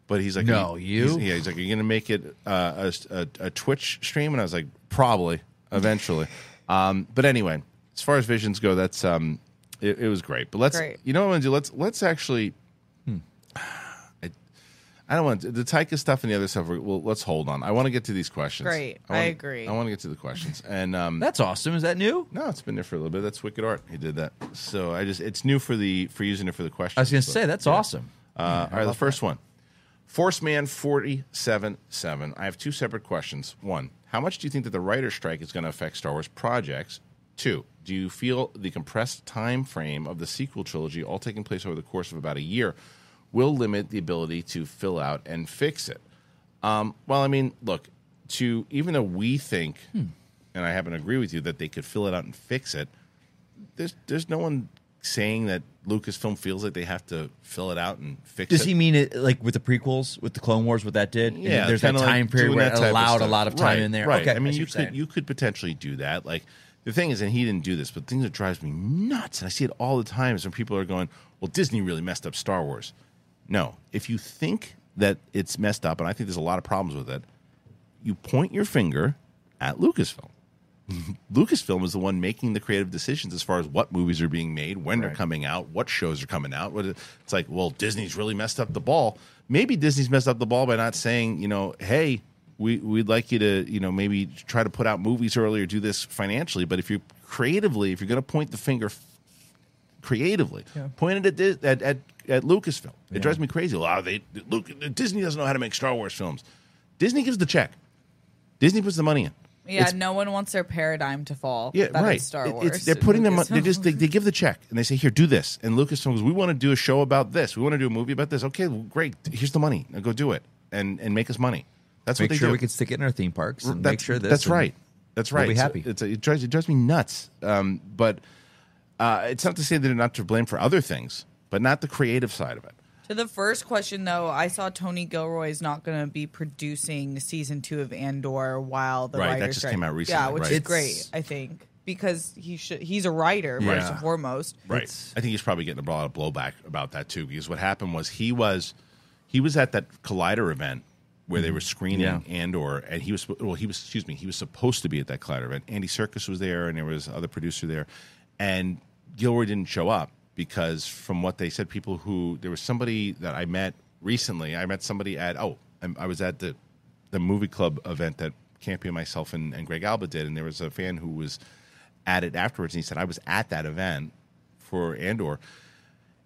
S1: But he's like,
S4: No,
S1: "Are
S4: you?"
S1: he's- yeah, he's like, are you going to make it uh, a, a, a Twitch stream? And I was like, probably, eventually. um, but anyway, as far as visions go, that's um, it, it was great. But let's,
S3: Great.
S1: you know what I'm going to do? Let's let's actually I, I don't want to, the Taika stuff and the other stuff. Well, let's hold on. I want to get to these questions.
S3: Great. I
S1: wanna-
S3: agree.
S1: I want to get to the questions. And um,
S4: That's awesome. Is that new?
S1: no, it's been there for a little bit. That's Wicked Art. He did that. So I just it's new for the for using it for the questions.
S4: I was going to
S1: but-
S4: say that's awesome.
S1: uh, all right, the first one. Forceman forty seven seven. I have two separate questions. One, how much do you think that the writer's strike is going to affect Star Wars projects? Two, do you feel the compressed time frame of the sequel trilogy, all taking place over the course of about a year, will limit the ability to fill out and fix it? Um, well, I mean, look, to even though we think, and I happen to agree with you that they could fill it out and fix it, there's there's no one saying that Lucasfilm feels like they have to fill it out and fix
S4: Does
S1: it.
S4: he mean it like with the prequels, with the Clone Wars, what that did?
S1: Yeah,
S4: there's that
S1: kinda like
S4: time period where
S1: that
S4: it allowed a lot of time
S1: Right,
S4: in there.
S1: Right.
S4: Okay,
S1: I mean, you could
S4: saying.
S1: you could potentially do that. Like the thing is, and he didn't do this, but the thing that drives me nuts, and I see it all the time, is when people are going, "Well, Disney really messed up Star Wars." No, if you think that it's messed up, and I think there's a lot of problems with it, you point your finger at Lucasfilm. Lucasfilm is the one making the creative decisions as far as what movies are being made, when they're coming out, what shows are coming out. It's like, well, Disney's really messed up the ball. Maybe Disney's messed up the ball by not saying, you know, hey, we we'd like you to, you know, maybe try to put out movies earlier, do this financially. But if you creatively, if you're going to point the finger f- creatively, point it at, at at at Lucasfilm. It drives me crazy. Wow, they Luke, Disney doesn't know how to make Star Wars films. Disney gives the check. Disney puts the money in.
S3: Yeah,
S1: It's-
S3: no one wants their paradigm to fall.
S1: Yeah,
S3: That is
S1: right.
S3: Star Wars.
S1: It's, they're
S3: and
S1: putting them. They just they, they give the check and they say, "Here, do this." And Lucasfilm goes, "We want to do a show about this. We want to do a movie about this." Okay, well, great. Here's the money. Now go do it and and make us money. That's
S4: Make
S1: what they
S4: sure
S1: do.
S4: we can stick it in our theme parks and
S1: that's,
S4: make sure this.
S1: That's right. That's right.
S4: we'll
S1: right.
S4: be
S1: It's-
S4: happy.
S1: It's, it drives it drives me nuts. Um, but uh, it's not to say that they're not to blame for other things, but not the creative side of it.
S3: To the first question, though, I saw Tony Gilroy is not going to be producing season two of Andor while the
S1: Right, that
S3: writers
S1: just
S3: strike.
S1: came out recently,
S3: Yeah, which
S1: right.
S3: is
S1: It's-
S3: great. I think because he should. He's a writer first and foremost.
S1: Right. I think he's probably getting a lot of blowback about that too, because what happened was he was he was at that Collider event where they mm-hmm. were screening
S4: Yeah.
S1: Andor, and he was well, he was excuse me, he was supposed to be at that Collider event. Andy Serkis was there, and there was other producer there, and Gilroy didn't show up because from what they said, people who there was somebody that I met recently. I met somebody at oh, I, I was at the the movie club event that Campy and myself and, and Greg Alba did, and there was a fan who was at it afterwards, and he said I was at that event for Andor,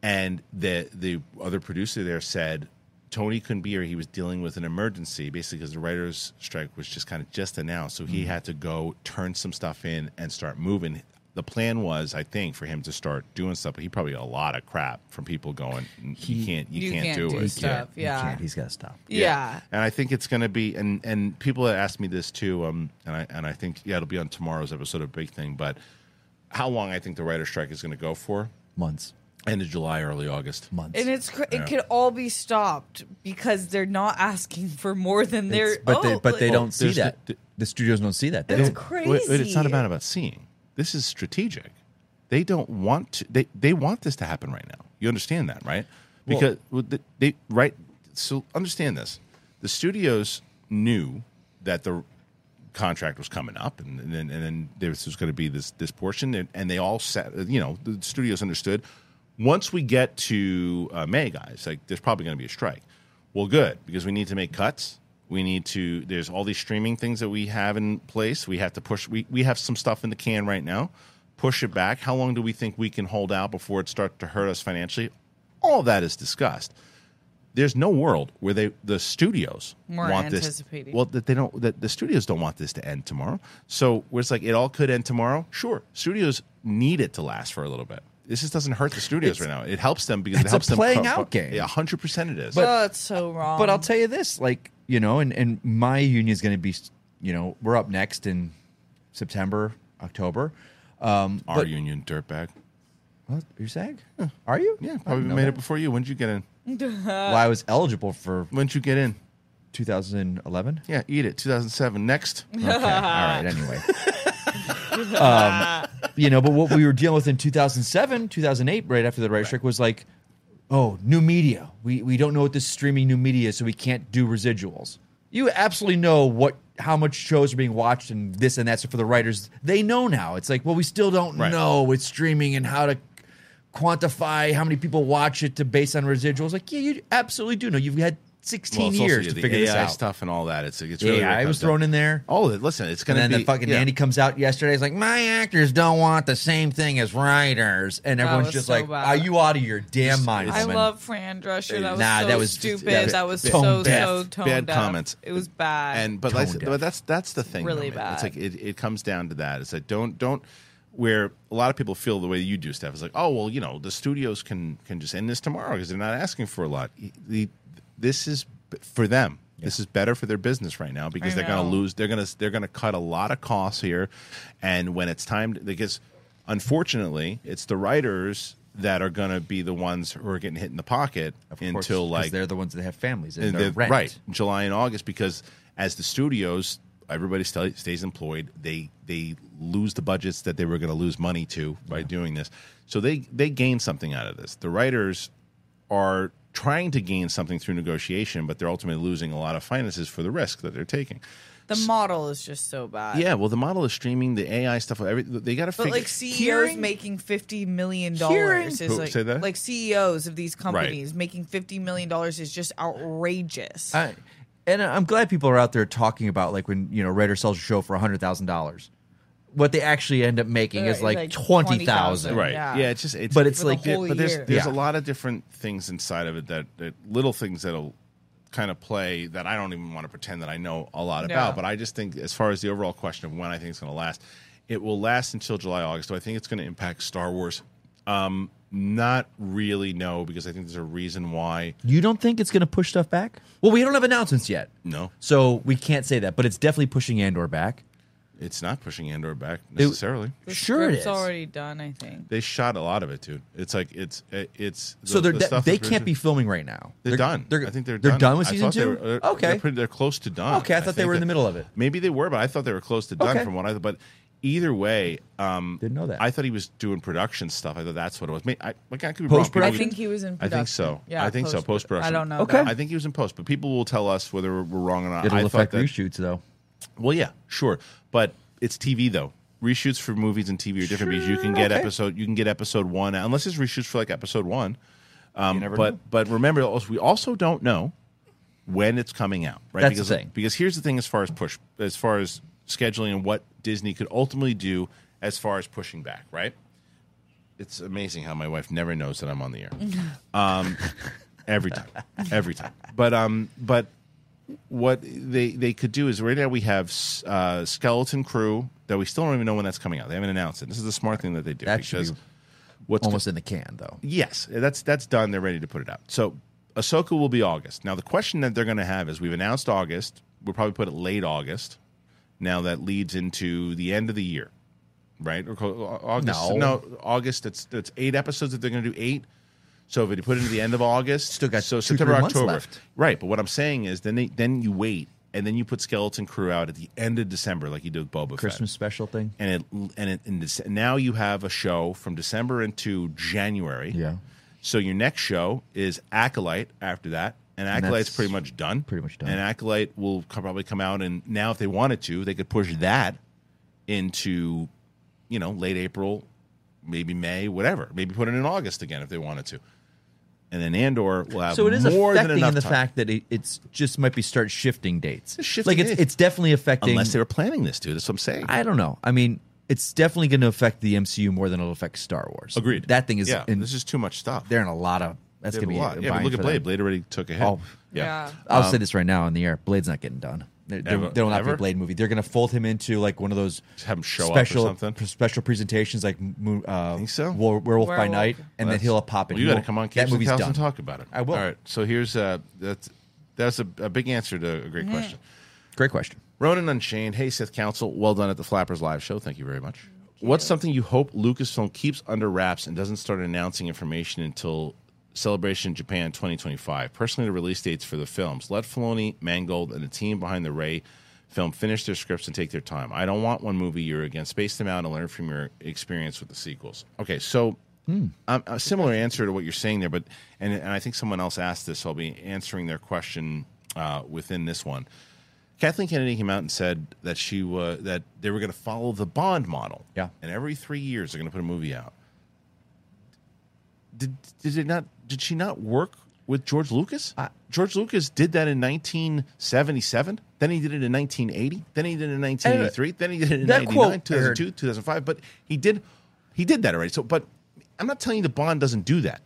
S1: and the the other producer there said Tony couldn't be here. He was dealing with an emergency, basically because the writers' strike was just kind of just announced, so he had to go turn some stuff in and start moving. The plan was, I think, for him to start doing stuff, but he probably got a lot of crap from people going, "You can't, you,
S3: You
S1: can't,
S3: can't
S1: do,
S3: do
S1: it."
S3: stuff.
S4: He
S3: Yeah.
S4: can't. He's got to stop.
S3: Yeah.
S1: And I think it's going to be, and and people have asked me this too, um, and I and I think yeah, it'll be on tomorrow's episode of Big Thing. But how long I think the writer strike is going to go for?
S4: Months.
S1: End of July, early August.
S4: Months.
S3: And it's cr-
S1: Yeah.
S3: it could all be stopped because they're not asking for more than they're.
S4: It's- but they,
S3: oh,
S4: but they
S3: like-
S4: don't see
S1: there's
S4: that.
S1: the-
S4: The, studios don't see that. They
S3: It's
S4: don't.
S3: crazy.
S1: Wait, wait, it's not about about seeing. This is strategic. They don't want to. They they want this to happen right now. You understand that, right? Because well, they, they right. So understand this. The studios knew that the contract was coming up, and, and then and then there was going to be this this portion, and, and they all set. You know, the studios understood. Once we get to uh, May, guys, like there's probably going to be a strike. Well, good because we need to make cuts. We need to. There's all these streaming things that we have in place. We have to push. We we have some stuff in the can right now. Push it back. How long do we think we can hold out before it starts to hurt us financially? All that is discussed. There's no world where they the studios
S3: We're
S1: want this. Well, that they don't. That the studios don't want this to end tomorrow. So where it's like it all could end tomorrow. Sure, studios need it to last for a little bit. This just doesn't hurt the studios right now. It helps them because it
S4: it's a
S1: helps them
S4: playing
S1: co-
S4: out game.
S1: Yeah, hundred percent it is.
S3: oh, it's so wrong.
S4: But I'll tell you this, like you know, and and my union is going to be, you know, we're up next in September, October. Um,
S1: Our
S4: but,
S1: union dirtbag.
S4: what you're saying? Are you?
S1: Yeah, probably made
S4: that.
S1: it before you. When did you get in?
S4: Well, I was eligible for
S1: When did you get in?
S4: 2011.
S1: Yeah, eat it. 2007. Next.
S4: Okay, all right. Anyway, um, you know, but what we were dealing with in 2007, 2008, right after the writer strike, was like, oh, new media. We we don't know what this streaming new media is, so we can't do residuals. You absolutely know what how much shows are being watched and this and that. So for the writers, they know now. It's like, well, we still don't
S1: Right.
S4: know with streaming and how to quantify how many people watch it to base on residuals. Like, yeah, you absolutely do know. You've had 16
S1: Well, it's also,
S4: years
S1: yeah,
S4: to figure
S1: AI
S4: this out.
S1: stuff and all that. It's it's
S4: Yeah,
S1: really what
S4: I was thrown
S1: down-
S4: in there.
S1: Oh, listen, it's gonna
S4: then
S1: be
S4: the fucking
S1: yeah.
S4: Andy comes out yesterday. He's like, my actors don't want the same thing as writers, and everyone's just
S3: so
S4: like,
S3: bad.
S4: "Are you out of your damn mind?"
S3: I
S4: woman?"
S3: love Fran Drescher. That was
S4: Nah,
S3: so
S4: that was-
S3: stupid.
S4: that
S3: That
S4: was
S3: was,
S4: tone
S3: so
S4: deaf.
S3: so tone
S1: bad
S3: deaf.
S1: comments.
S3: It was bad.
S1: And but
S4: Tone
S1: like, but that's that's the thing.
S3: Really
S1: though, man. It's like it, it comes down to that. It's like don't don't where a lot of people feel the way you do stuff. It's like oh well you know the studios can can just end this tomorrow because they're not asking for a lot. The, this is for them. This is better for their business right now because
S3: I
S1: they're going to lose. They're going to they're going to cut a lot of costs here, and when it's time, to, because unfortunately, it's the writers that are going to be the ones who are getting hit in the pocket
S4: Of course,
S1: until
S4: 'cause
S1: like
S4: they're the ones that have families and,
S1: and
S4: they're
S1: they're-
S4: rent.
S1: right July and August because as the studios everybody sta stays employed they they lose the budgets that they were going to lose money to by doing this so they they gain something out of this the writers are trying to gain something through negotiation but they're ultimately losing a lot of finances for the risk that they're taking
S3: the model is just so bad.
S1: yeah well the model is streaming the AI stuff every, they got to figure.
S3: But
S1: figure
S3: like CEOs
S4: Hearing-
S3: making fifty million
S4: Hearing-
S3: dollars is
S1: Who-
S3: like
S1: say that?
S3: like CEOs of these companies making fifty million dollars is just outrageous.
S4: I, and I'm glad people are out there talking about like when you know writer sells a show for hundred thousand dollars, what they actually end up making is like,
S3: like
S4: twenty thousand.
S1: right
S3: Yeah.
S1: yeah, it's just it's
S4: But it's
S3: For the
S4: like
S3: whole
S1: but there's
S3: year.
S1: there's
S4: Yeah.
S1: a lot of different things inside of it that, that little things that'll kind of play that I don't even want to pretend that I know a lot
S3: Yeah.
S1: about. But I just think, as far as the overall question of when I think it's going to last, it will last until July, August. Do I think it's going to impact Star Wars? Um, not really, no, because I think there's a reason why.
S4: You don't think it's going to push stuff back? Well, we don't have announcements yet,
S1: No,
S4: so we can't say that. But it's definitely pushing Andor back.
S1: It's not pushing Andor back necessarily.
S3: The
S4: Sure it is
S3: already done, I think.
S1: they shot a lot of it, dude. It's like it's it- it's
S4: So they're
S1: the
S4: de-
S1: stuff
S4: they can't
S1: really-
S4: be filming right now.
S1: They're, done. They're, I think they're
S4: they're
S1: done.
S4: done with season
S1: thought they
S4: two.
S1: were- they're-
S4: okay,
S1: they're, pretty, they're close to done.
S4: Okay, I thought they were in the middle of it.
S1: Maybe they were, but I thought they were close to done
S4: Okay.
S1: from what I. But either way, um,
S4: Didn't know that.
S1: I thought he was doing production stuff. I thought that's what it was. May- I, like, I could be
S4: Post-production?
S3: I think he was in
S1: I think so.
S3: Yeah,
S1: I think so. Post production.
S3: I don't know.
S4: Okay.
S3: that.
S1: I think he was in post, but people will tell us whether we're wrong or not.
S4: it'll
S1: I
S4: affect
S1: thought that,
S4: reshoots though.
S1: Well, yeah, sure, but it's TV though. Reshoots for movies and TV are different because you can get
S4: okay.
S1: episode you can get episode one out. unless it's reshoots for like episode one. Um, but
S4: know.
S1: but remember, we also don't know when it's coming out, right?
S4: That's the thing.
S1: because here's the thing: as far as push, as far as scheduling and what Disney could ultimately do, as far as pushing back, right? It's amazing how my wife never knows that I'm on the air. Um, every time, every time. But um, but what they they could do is right now we have uh, Skeleton Crew that we still don't even know when that's coming out. They haven't announced it. This is the smart thing that they do
S4: That
S1: because
S4: be
S1: what's
S4: Almost in the can though.
S1: Yes, that's that's done. They're ready to put it out. So Ahsoka will be August. Now the question that they're going to have is we've announced August. We'll probably put it late August. Now that leads into the end of the year, right? Or co- August?
S4: No.
S1: August. It's it's eight episodes that they're going to do eight. So if you put it into the end of August,
S4: Still got
S1: so
S4: two,
S1: September October,
S4: left.
S1: right? But what I'm saying is then they, then you wait and then you put Skeleton Crew out at the end of December, like you did with Boba Fett
S4: Christmas special thing.
S1: and it and it in Dece- now you have a show from December into January.
S4: Yeah.
S1: So your next show is Acolyte after that, and Acolyte's
S4: that's
S1: pretty much done.
S4: pretty much done.
S1: And Acolyte will co- probably come out, and now if they wanted to, they could push that into, you know, late April, maybe May, whatever. Maybe put it in August again if they wanted to. And then Andor will have
S4: So it is
S1: more than
S4: affecting in the
S1: time.
S4: fact that it, it's just might be start shifting dates.
S1: It's shifting
S4: like it's
S1: dates.
S4: it's definitely affecting.
S1: unless they were planning this, dude. That's what I'm saying.
S4: I don't know. I mean, it's definitely going to affect the MCU more than it'll affect Star Wars.
S1: Agreed.
S4: That thing is.
S1: yeah.
S4: in,
S1: this is too much stuff.
S4: they're in a lot of. That's going to be
S1: a
S4: be
S1: lot.
S4: a
S1: Yeah, but
S4: bind
S1: look at Blade.
S4: them.
S1: Blade already took a hit.
S4: Oh.
S3: Yeah.
S4: I'll
S1: Um,
S4: say this right now on the air: Blade's not getting done. There, there,
S1: Ever-
S4: there will not be
S1: ever?
S4: a Blade movie. They're going to fold him into like one of those
S1: Just have him show up or
S4: special
S1: something?
S4: special presentations, like uh,
S1: Think so?
S4: Were- Werewolf, by
S3: Werewolf.
S4: Night, and then he'll pop in.
S1: Well, you got to come on
S4: That
S1: Caves and
S4: movie's done.
S1: and talk about it.
S4: I will.
S1: All right. So here's uh that's that's a, a big answer to a great question.
S4: Great question.
S1: Ronan Unchained. Hey Sith Council. Well done at the Flappers live show. Thank you very much. What's something you hope Lucasfilm keeps under wraps and doesn't start announcing information until Celebration Japan 2025? Personally, the release dates for the films. Let Filoni, Mangold, and the team behind the Rey film finish their scripts and take their time. I don't want one movie year again. Space them out and learn from your experience with the sequels. Okay, so um, a similar answer to what you're saying there, but and, and I think someone else asked this, so I'll be answering their question uh, within this one. Kathleen Kennedy came out and said that she was that they were going to follow the Bond model.
S4: Yeah.
S1: and every three years they're going to put a movie out. Did did it not? Did she not work with George Lucas? George Lucas did that in 1977. Then he did it in 1980. Then he did it in 1983. Then he did it in
S4: That
S1: 99,
S4: quote
S1: 2002, 2005. But he did he did that already. So, but I'm not telling you the Bond doesn't do that.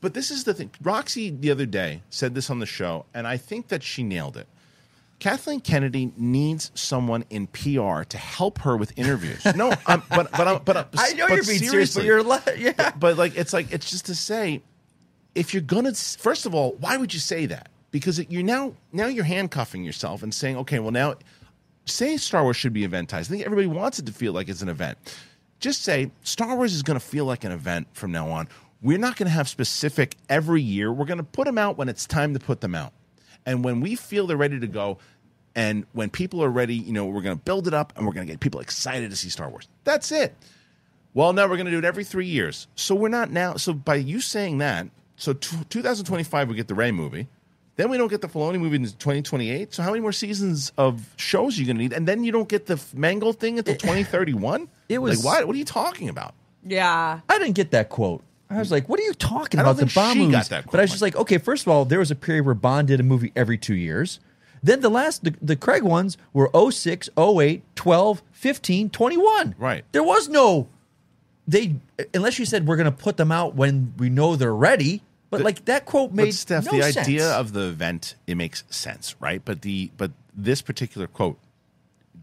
S1: But this is the thing. Roxy the other day said this on the show, and I think that she nailed it. Kathleen Kennedy needs someone in PR to help her with interviews. No, I'm, but but I'm, but I'm-
S4: I know
S1: but
S4: you're being serious, but you're yeah.
S1: But like, it's like it's just to say, if you're gonna, first of all, why would you say that? Because you're now now you're handcuffing yourself and saying, okay, well now, say Star Wars should be eventized. I think everybody wants it to feel like it's an event. Just say Star Wars is going to feel like an event from now on. We're not going to have specific every year. We're going to put them out when it's time to put them out, and when we feel they're ready to go. And when people are ready, you know, we're going to build it up and we're going to get people excited to see Star Wars. That's it. Well, now we're going to do it every three years. So we're not now. So by you saying that, so t- 2025 we get the Rey movie, then we don't get the Filoni movie in 2028. So how many more seasons of shows are you going to need? And then you don't get the Mangold thing until 2031.
S4: it was-
S1: like what? What are you talking about?
S3: Yeah.
S4: I didn't get that quote. I was like, "What are you talking
S1: I don't
S4: about?" The
S1: think
S4: Bond
S1: she got that
S4: but I was just like, "Okay, first of all, there was a period where Bond did a movie every two years. Then the last, the, the Craig ones were 06, 08, 12, 15, 21.
S1: Right.
S4: There was no, they, unless you said we're going to put them out when we know they're ready. But like that quote made
S1: but Steph,
S4: no
S1: the
S4: sense.
S1: idea of the event it makes sense, right? But the but this particular quote,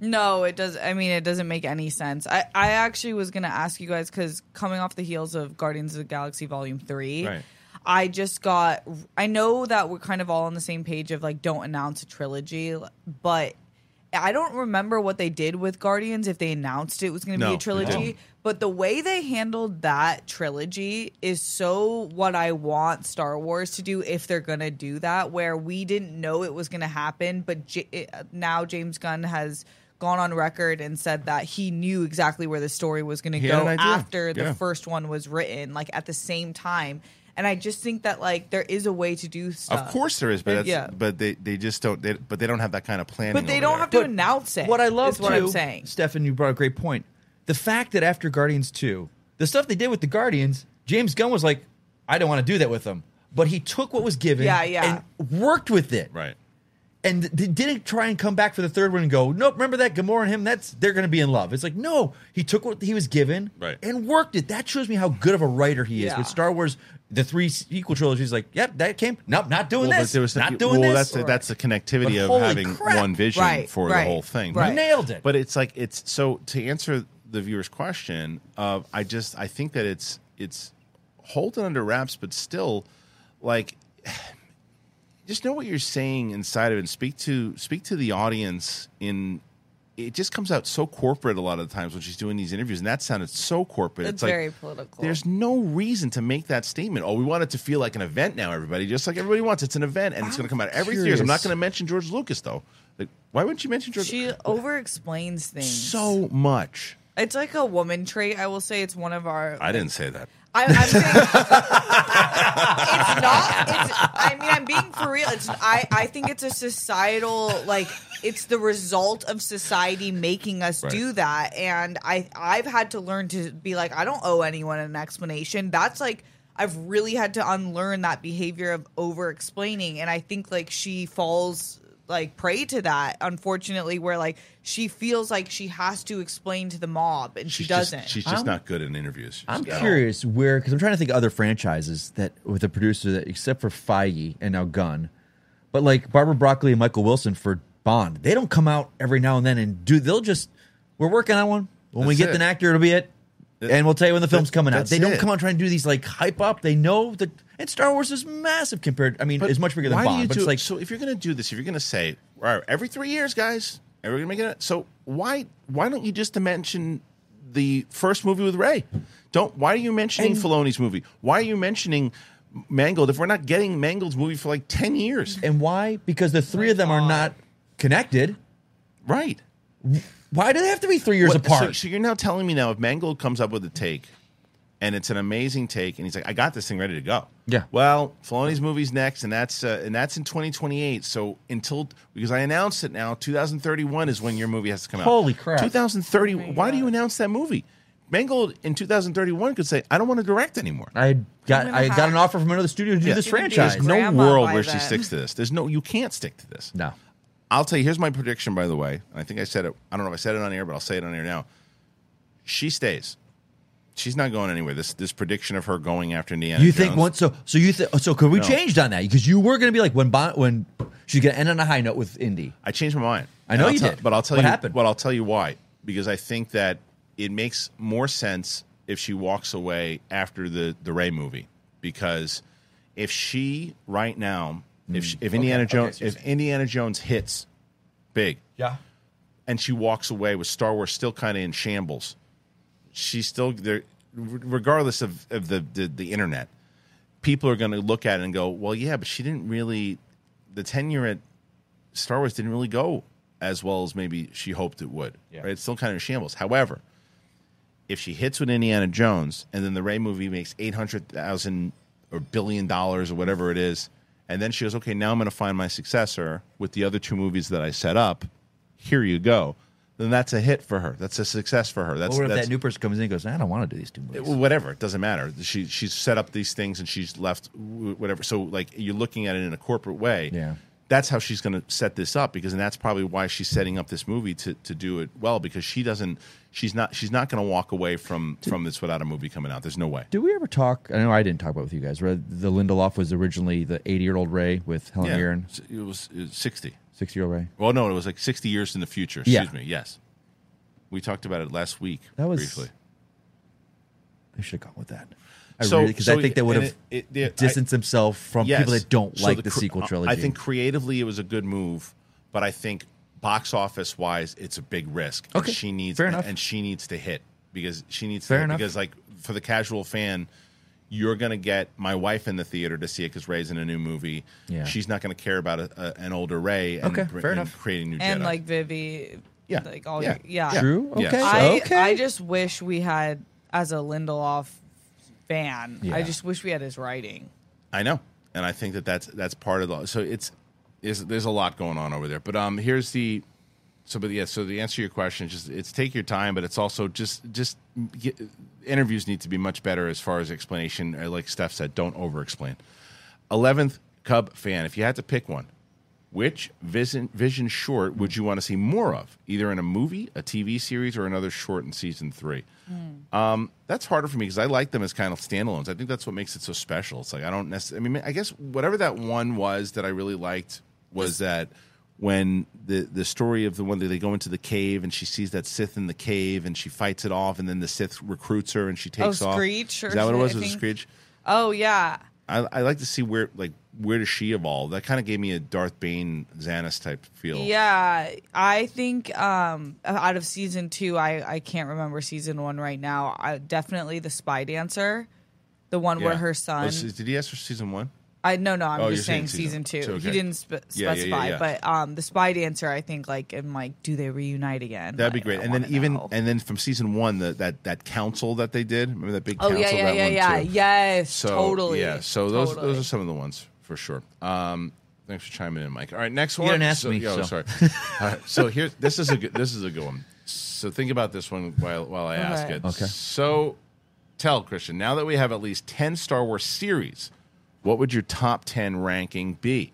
S3: No, it does. I mean, it doesn't make any sense. I, I actually was going to ask you guys because coming off the heels of Guardians of the Galaxy Volume 3,
S1: Right.
S3: I just got. I know that we're kind of all on the same page of like, don't announce a trilogy, but I don't remember what they did with Guardians if they announced it was going to
S1: No,
S3: be a trilogy. But the way they handled that trilogy is so what I want Star Wars to do if they're going to do that, where we didn't know it was going to happen, but J- it- uh, now James Gunn has gone on record and said that he knew exactly where the story was going to go
S1: an idea.
S3: after the first one was written, like at the same time. And I just think that like there is a way to do stuff.
S1: of course there is, but that's,
S3: yeah.
S1: but they they just don't. They, but they don't have that kind of planning.
S3: but they
S1: over
S3: don't
S1: there.
S3: have to
S4: But
S3: announce it.
S4: What I love
S3: is what
S4: too,
S3: I'm saying.
S4: Stefan, you brought a great point. The fact that after Guardians 2, the stuff they did with the Guardians, James Gunn was like, I don't want to do that with them. But he took what was given
S3: Yeah, yeah.
S4: and worked with it.
S1: right.
S4: And th- didn't try and come back for the third one and go, nope, remember that Gamora and him, that's they're gonna be in love. It's like, no, he took what he was given
S1: Right.
S4: and worked it. That shows me how good of a writer he is.
S3: Yeah.
S4: With Star Wars, the three sequel trilogies, like, yep, that came. Nope, not doing
S1: Well,
S4: this.
S1: there was
S4: not doing
S1: well,
S4: this.
S1: that's the, that's the connectivity
S4: But
S1: of having
S4: crap.
S1: one vision
S3: Right,
S1: for
S3: right,
S1: the whole thing.
S3: right.
S4: You nailed it.
S1: But it's like it's so to answer the viewer's question. Uh, I just I think that it's it's holding under wraps, but still, like, just know what you're saying inside of it. and Speak to speak to the audience in. It just comes out so corporate a lot of the times when she's doing these interviews, and that sounded so corporate.
S3: It's
S1: like,
S3: very political.
S1: There's no reason to make that statement. Oh, we want it to feel like an event now, everybody. Just like everybody wants. It's an event, and it's going to come out every three years. I'm not going to mention George Lucas though. Like, why wouldn't you mention George?
S3: She over explains things.
S1: so much.
S3: It's like a woman trait. I will say it's one of our.
S1: I didn't say that.
S3: I, I'm saying it's not. It's, I mean, I'm being for real. It's. I. I think it's a societal like. It's the result of society making us
S1: Right.
S3: do that, and I. I've had to learn to be like, I don't owe anyone an explanation. That's like. I've really had to unlearn that behavior of over explaining, and I think like she falls like prey to that unfortunately where like she feels like she has to explain to the mob and she doesn't
S1: Just, she's just
S4: I'm-
S1: not good in interviews.
S4: I'm
S1: At all.
S4: curious where because I'm trying to think of other franchises that with a producer that except for Feige and now Gunn, but like Barbara Broccoli and Michael Wilson for Bond, they don't come out every now and then and do. They'll just we're working on one. When we get
S1: it.
S4: an actor, it'll be it. And we'll tell you when the film's
S1: that-
S4: coming out. They don't
S1: it.
S4: come out trying to do these like hype up. They know that and Star Wars is massive compared. I mean,
S1: But
S4: it's much bigger than
S1: why do
S4: Bond. but
S1: do,
S4: it's like
S1: so if you're going to do this, if you're going to say, all right, every three years, guys, and we're going to make it. So why why don't you just mention the first movie with Rey? Don't. Why are you mentioning
S4: And-
S1: Filoni's movie? Why are you mentioning Mangold if we're not getting Mangold's movie for like ten years?
S4: and why? Because the three of them are not connected.
S1: Right.
S4: Why do they have to be three years
S1: What-
S4: apart?
S1: So, so you're now telling me now if Mangold comes up with a take, and it's an amazing take, and he's like, "I got this thing ready to go."
S4: Yeah.
S1: Well, Filoni's movie's next, and that's uh, and that's in 2028. So until because I announced it now, 2031 is when your movie has to come out.
S4: Holy crap.
S1: 2030. why do you announce that movie? Mangold in 2031 could say, "I don't want to direct anymore."
S4: I got
S3: gonna
S4: I got an offer from another studio to do
S1: Yeah.
S4: this
S3: Gonna be a
S4: franchise.
S1: There's no world
S3: by
S1: where she sticks to this. There's no. You can't stick to this.
S4: No.
S1: I'll tell you. Here's my prediction, by the way. I think I said it. I don't know if I said it on air, but I'll say it on air now. She stays. She's not going anywhere. This this prediction of her going after Indiana.
S4: You think
S1: Jones-
S4: once so so you think so could we
S1: No.
S4: changed on that because you were going to be like when Bond, when she's going to end on a high note with Indy.
S1: I changed my mind.
S4: I know
S1: And I'll
S4: you
S1: tell-
S4: did.
S1: but I'll tell
S4: What
S1: you
S4: happened?
S1: But I'll tell you why. Because I think that it makes more sense if she walks away after the the Rey movie. Because if she right now, if she, if Indiana
S4: Hmm. okay,
S1: Jones,
S4: so you're
S1: if Indiana Jones hits big,
S4: Yeah.
S1: and she walks away with Star Wars still kind of in shambles. She's still there, regardless of, of the, the the internet. People are going to look at it and go, "Well, yeah, but she didn't really. The tenure at Star Wars didn't really go as well as maybe she hoped it would.
S4: Yeah.
S1: Right? It's still kind of shambles. However, if she hits with Indiana Jones and then the Rey movie makes eight hundred thousand or billion dollars or whatever it is, and then she goes, okay, now I'm going to find my successor with the other two movies that I set up. Here you go. Then that's a hit for her. That's a success for her. That's
S4: Or if
S1: that's
S4: that new person comes in and goes, I don't want to do these two movies.
S1: whatever. It doesn't matter. She she's set up these things and she's left whatever. So like you're looking at it in a corporate way.
S4: Yeah.
S1: that's how she's going to set this up because and that's probably why she's setting up this movie to to do it well because she doesn't she's not she's not going to walk away from from this without a movie coming out. There's no way.
S4: Did we ever talk? I know I didn't talk about it with you guys. Right? The Lindelof was originally the 80 year old Rey with Helen Mirren,
S1: It was, it was 60.
S4: 60 year old Rey.
S1: Well, no, it was like 60 years in the future. Excuse
S4: Yeah.
S1: me. Yes. We talked about it last week
S4: That was-
S1: briefly.
S4: They should have gone with that. I
S1: So-
S4: really because
S1: so
S4: I think they would have
S1: it- it- it-
S4: distanced themselves from
S1: Yes.
S4: people that don't
S1: So
S4: like the,
S1: cre-
S4: sequel trilogy.
S1: I think creatively it was a good move, but I think box office wise it's a big risk. And
S4: Okay.
S1: she needs
S4: Fair enough.
S1: and she needs to hit because she needs
S4: Fair
S1: to
S4: enough.
S1: because like for the casual fan you're going to get my wife in the theater to see it because Rey's in a new movie.
S4: Yeah.
S1: She's not going to care about a, a, an older Rey. And,
S4: Okay, fair
S1: and
S4: enough.
S1: Creating new
S3: and
S1: Jedi.
S3: like Vivi,
S1: Yeah.
S3: like all
S1: Yeah.
S3: your, yeah.
S4: True.
S1: Yeah.
S4: Okay.
S3: I
S4: okay.
S3: I just wish we had as a Lindelof fan.
S4: Yeah.
S3: I just wish we had his writing.
S1: I know, and I think that that's that's part of the. So it's is there's a lot going on over there. But um, here's the. So, but yeah. So the answer to your question is just it's take your time, but it's also just just get, interviews need to be much better as far as explanation. Uh, Like Steph said, don't over explain. Eleventh Cub fan, if you had to pick one, which Vision Vision short would you want to see more of, either in a movie, a TV series, or another short in season three? Um, that's harder for me because I like them as kind of standalones. I think that's what makes it so special. It's like I don't necessarily. I mean, I guess whatever that one was that I really liked was that when the the story of the one that they go into the cave and she sees that Sith in the cave and she fights it off and then the Sith recruits her and she takes off.
S3: Screech or
S1: Is that what it was? Was
S3: I
S1: it
S3: think.
S1: Screech?
S3: Oh yeah,
S1: I, I like to see where like where does she evolve? That kind of gave me a Darth Bane Zannah type feel.
S3: yeah. I think um out of season two, I I can't remember season one right now. I, definitely the spy dancer, the one where her
S1: Oh,
S3: son.
S1: so did he ask for season one?
S3: I no no. I'm
S1: Oh,
S3: just
S1: you're saying
S3: saying, season,
S1: season-
S3: two.
S1: two,
S3: He didn't spe-
S1: Yeah, yeah, yeah,
S3: specify,
S1: yeah.
S3: but um, the spy dancer. I think like I'm like, do they reunite again?
S1: That'd be
S3: Like,
S1: great.
S3: I
S1: And then
S3: wanna
S1: even
S3: know.
S1: and then from season one, the, that that council that they did. Remember that big
S3: oh
S1: council?
S3: yeah yeah
S1: that
S3: yeah
S1: one
S3: yeah
S1: too?
S3: yes
S1: So
S3: totally
S1: yeah. So those
S3: Totally.
S1: those are some of the ones for sure. Um, thanks for chiming in, Mike. All right, next
S4: You
S1: one.
S4: didn't ask
S1: so,
S4: me,
S1: yeah, oh,
S4: so.
S1: sorry. All right, so here, this is a good. This is a good one. So think about this one while while I ask
S3: Okay.
S1: it.
S4: Okay.
S1: So tell Kristian now that we have at least ten Star Wars series, what would your top ten ranking be?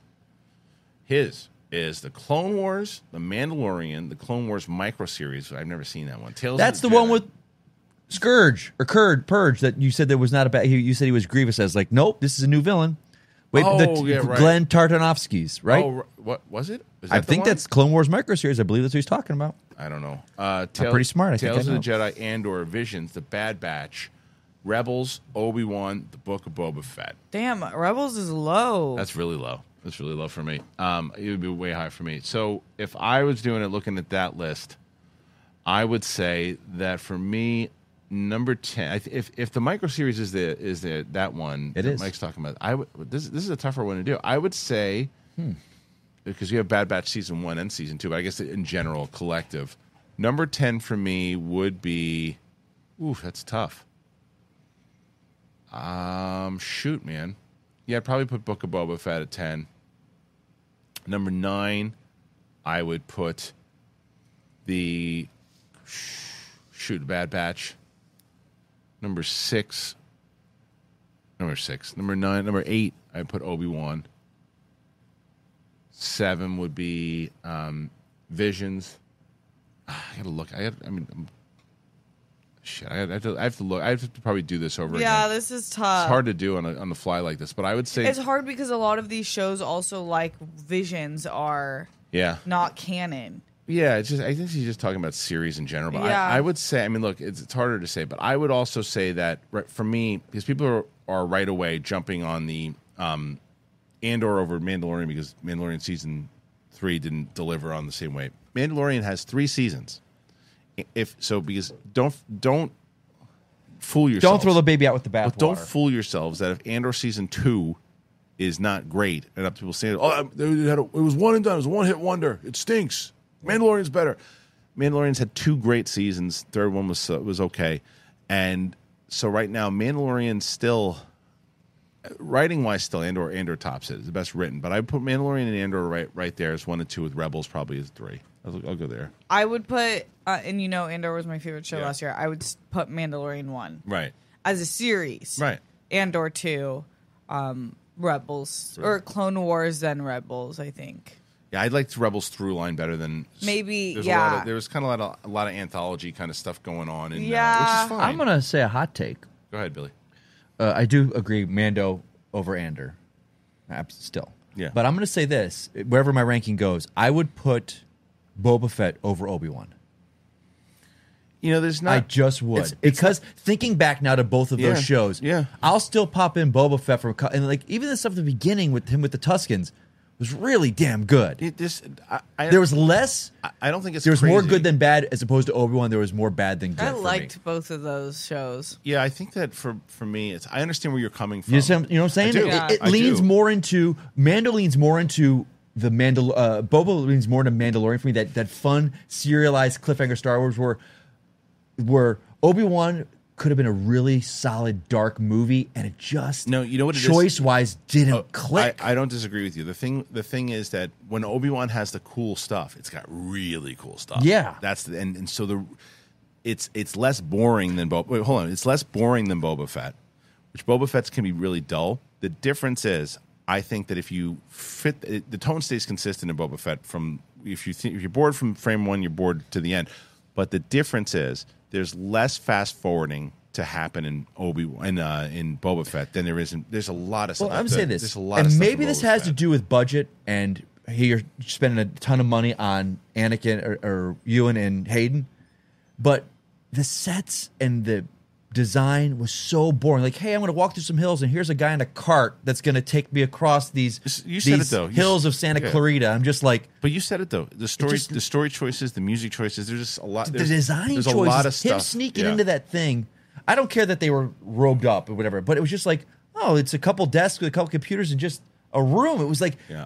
S1: His is the Clone Wars, the Mandalorian, the Clone Wars micro series. I've never seen that one. Tales.
S4: That's the
S1: Jedi.
S4: one with Scourge or Curd Purge that you said there was not a bad. You said he was Grievous. as like, nope, this is a new villain. Wait,
S1: Oh,
S4: the,
S1: yeah, right.
S4: Genndy Tartakovsky's right.
S1: Oh, what was it?
S4: I
S1: that the
S4: think
S1: one?
S4: that's Clone Wars micro series. I believe that's what he's talking about.
S1: I don't know. Uh, Tales,
S4: pretty smart, I think
S1: Tales of the. Jedi and or Visions, The Bad Batch, Rebels, Obi Wan, The Book of Boba Fett.
S3: Damn, Rebels is low.
S1: That's really low. That's really low for me. Um, it would be way high for me. So if I was doing it, looking at that list, I would say that for me, number ten. If if the micro series is the is the that one
S4: It
S1: that
S4: is.
S1: Mike's talking about, I would this this is a tougher one to do. I would say because you have Bad Batch season one and season two, but I guess in general, collective. Number ten for me would be, ooh, that's tough. Um, shoot, man, yeah, I'd probably put Book of Boba Fett at ten. Number nine, I would put the shoot Bad Batch. Number six, number six, number nine, number eight, I put Obi Wan. Seven would be um, Visions. Ah, I gotta look. I have. I mean, I'm, shit. I have, to, I have to look. I have to probably do this over
S3: yeah,
S1: again.
S3: this is tough.
S1: It's hard to do on a, on the fly like this, but I would say,
S3: It's hard because a lot of these shows also like visions are
S1: yeah,
S3: not canon.
S1: yeah. It's just I think she's just talking about series in general. But
S3: Yeah.
S1: I, I would say, I mean, look, it's, it's harder to say, but I would also say that right, for me, because people are, are right away jumping on the um, Andor over Mandalorian because Mandalorian season three didn't deliver on the same way. Mandalorian has three seasons. If so, because don't don't fool yourself.
S4: Don't throw the baby out with the
S1: But
S4: bathwater.
S1: don't fool yourselves that if Andor season two is not great, and up people saying, "Oh, it, had a, it was one and done. It was a one hit wonder. It stinks." Mandalorian's better. Mandalorian's had two great seasons. Third one was uh, was okay, and so right now Mandalorian still writing wise still Andor Andor tops it. It's the best written, but I put Mandalorian and Andor right right there as one and two with Rebels probably as three. I'll, I'll go there.
S3: I would put, uh, and you know, Andor was my favorite show
S1: Yeah.
S3: last year. I would put Mandalorian one
S1: Right.
S3: as a series,
S1: Right.
S3: Andor two, um, Rebels or Clone Wars than Rebels. I think.
S1: Yeah, I liked Rebels through line better than
S3: Maybe,
S1: There's a lot
S3: yeah.
S1: of, there was kind of a lot of, a lot of anthology kind of stuff going on, in,
S3: Yeah.
S1: uh, which is fine.
S4: I'm gonna say a hot take.
S1: Go ahead, Billy.
S4: Uh, I do agree, Mando over Andor. Still,
S1: Yeah.
S4: But I'm gonna say this: wherever my ranking goes, I would put Boba Fett over Obi Wan.
S1: You know, there's not.
S4: I just would
S1: it's- it's
S4: because thinking back now to both of
S1: Yeah,
S4: those shows,
S1: yeah.
S4: I'll still pop in Boba Fett from and like even the stuff at the beginning with him with the Tuscans was really damn good.
S1: It just, I, I,
S4: there was less.
S1: I, I don't think it's
S4: There was more good than bad as opposed to Obi Wan. There was more bad than good.
S3: I
S4: for me.
S3: liked both of those shows.
S1: Yeah, I think that for for me, it's. I understand where you're coming from.
S4: You, see, you know what I'm saying?
S1: I do.
S3: Yeah.
S4: It, it
S1: I
S4: leans
S1: do.
S4: more into Mando leans more into the Mandal. Uh, Boba leans more into Mandalorian for me. That that fun serialized cliffhanger Star Wars where where Obi Wan could have been a really solid dark movie, and it just
S1: No, you know what is?
S4: choice wise didn't
S1: Oh,
S4: click.
S1: I, I don't disagree with you. The thing, the thing is that when Obi Wan has the cool stuff, it's got really cool stuff.
S4: Yeah.
S1: that's the and, and so the it's it's less boring than Boba. Wait, hold on, it's less boring than Boba Fett, which Boba Fett's can be really dull. The difference is, I think that if you fit it, the tone stays consistent in Boba Fett from if you think if you're bored from frame one, you're bored to the end. But the difference is there's less fast forwarding to happen in Obi in uh, in Boba Fett than there is in. There's a lot of stuff.
S4: Well, I'm
S1: that-
S4: saying this,
S1: There's a lot
S4: and maybe this has to do with budget and you're spending a ton of money on Anakin or, or Ewan and Hayden, but the sets and the design was so boring. Like, hey, I'm going to walk through some hills, and here's a guy in a cart that's going to take me across these
S1: You said it,
S4: these
S1: though. You
S4: hills
S1: s-
S4: of Santa
S1: yeah.
S4: Clarita. I'm just like.
S1: But you said it though. The story,
S4: just-
S1: the story choices, the music choices. There's just a lot.
S4: the design
S1: There's
S4: choices,
S1: a lot of stuff.
S4: him sneaking
S1: Yeah.
S4: into that thing. I don't care that they were robed up or whatever, but it was just like, oh, it's a couple desks with a couple computers and just a room. It was like
S1: Yeah.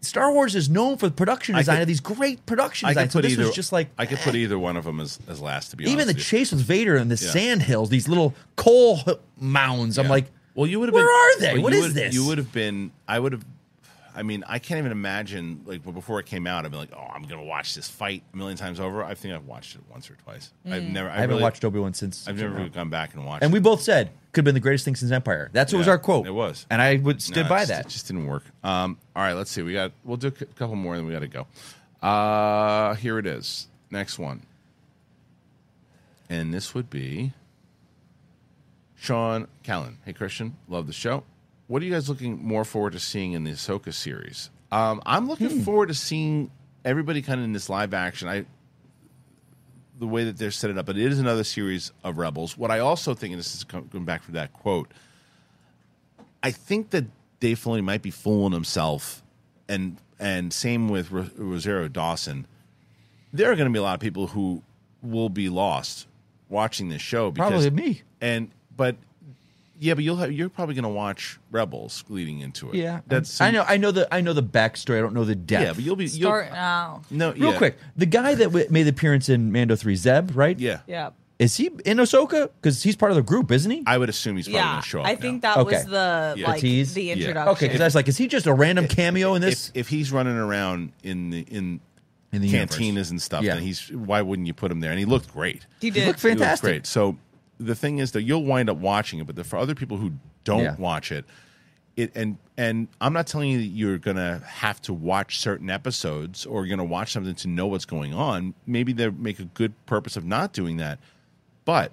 S4: Star Wars is known for the production design
S1: could-
S4: of these great production
S1: I could
S4: designs. So this
S1: either.
S4: was just like
S1: I could
S4: eh.
S1: put either one of them as, as last. To be
S4: even the chase with Vader and the
S1: Yeah.
S4: sand hills, these little coal mounds. I'm like,
S1: well, you would have
S4: where
S1: been.
S4: are they?
S1: but
S4: What is
S1: would-
S4: this?
S1: You would have been. I would have. I mean, I can't even imagine. Like well, before it came out, I'd be like, "Oh, I'm gonna watch this fight a million times over." I think I've watched it once or twice. I've never. I,
S4: I haven't
S1: really-
S4: watched Obi Wan since.
S1: I've never really gone back and watched.
S4: and we both said could have been the greatest thing since Empire. That's what was our quote.
S1: it was.
S4: and I would stood
S1: No,
S4: by that.
S1: It just didn't work. Um, all right, let's see. We got. We'll do a couple more, and then we got to go. Uh, here it is. Next one, and this would be Sean Callan. Hey, Kristian, love the show. What are you guys looking more forward to seeing in the Ahsoka series? Um, I'm looking
S4: Hmm.
S1: forward to seeing everybody kind of in this live action. I the way that they're set it up, but it is another series of Rebels. What I also think, and this is going back to that quote, I think that Dave Filoni might be fooling himself, and and same with Ro- Rosario Dawson. There are going to be a lot of people who will be lost watching this show. Because,
S4: Probably me.
S1: And but yeah, but you'll have, you're probably going to watch Rebels leading into it.
S4: Yeah,
S1: that's
S4: I know. I know the I know the backstory. I don't know the depth.
S1: Yeah, but you'll be you'll,
S3: Start now.
S1: no
S4: Real
S1: yeah.
S4: quick, the guy that w- made the appearance in Mando Three, Zeb, right?
S1: Yeah,
S3: Yeah.
S4: Is he in Ahsoka? Because he's part of the group, isn't he?
S1: I would assume he's probably
S3: Yeah.
S1: going to show up.
S3: I
S1: now.
S3: think that
S4: Okay.
S3: was the
S1: Yeah.
S3: like
S4: The tease?
S3: the
S1: Yeah.
S3: introduction.
S4: okay, because I was like, is he just a random cameo in this?
S1: if he's running around in the in
S4: In the universe.
S1: cantinas and stuff,
S4: Yeah.
S1: then he's why wouldn't you put him there? And he looked great.
S3: He
S4: He
S3: did.
S4: looked
S1: He looked
S4: fantastic.
S1: great. So the thing is that you'll wind up watching it, but the, for other people who don't
S4: Yeah.
S1: watch it, it and and I'm not telling you that you're gonna have to watch certain episodes or you're gonna watch something to know what's going on. Maybe they make a good purpose of not doing that. But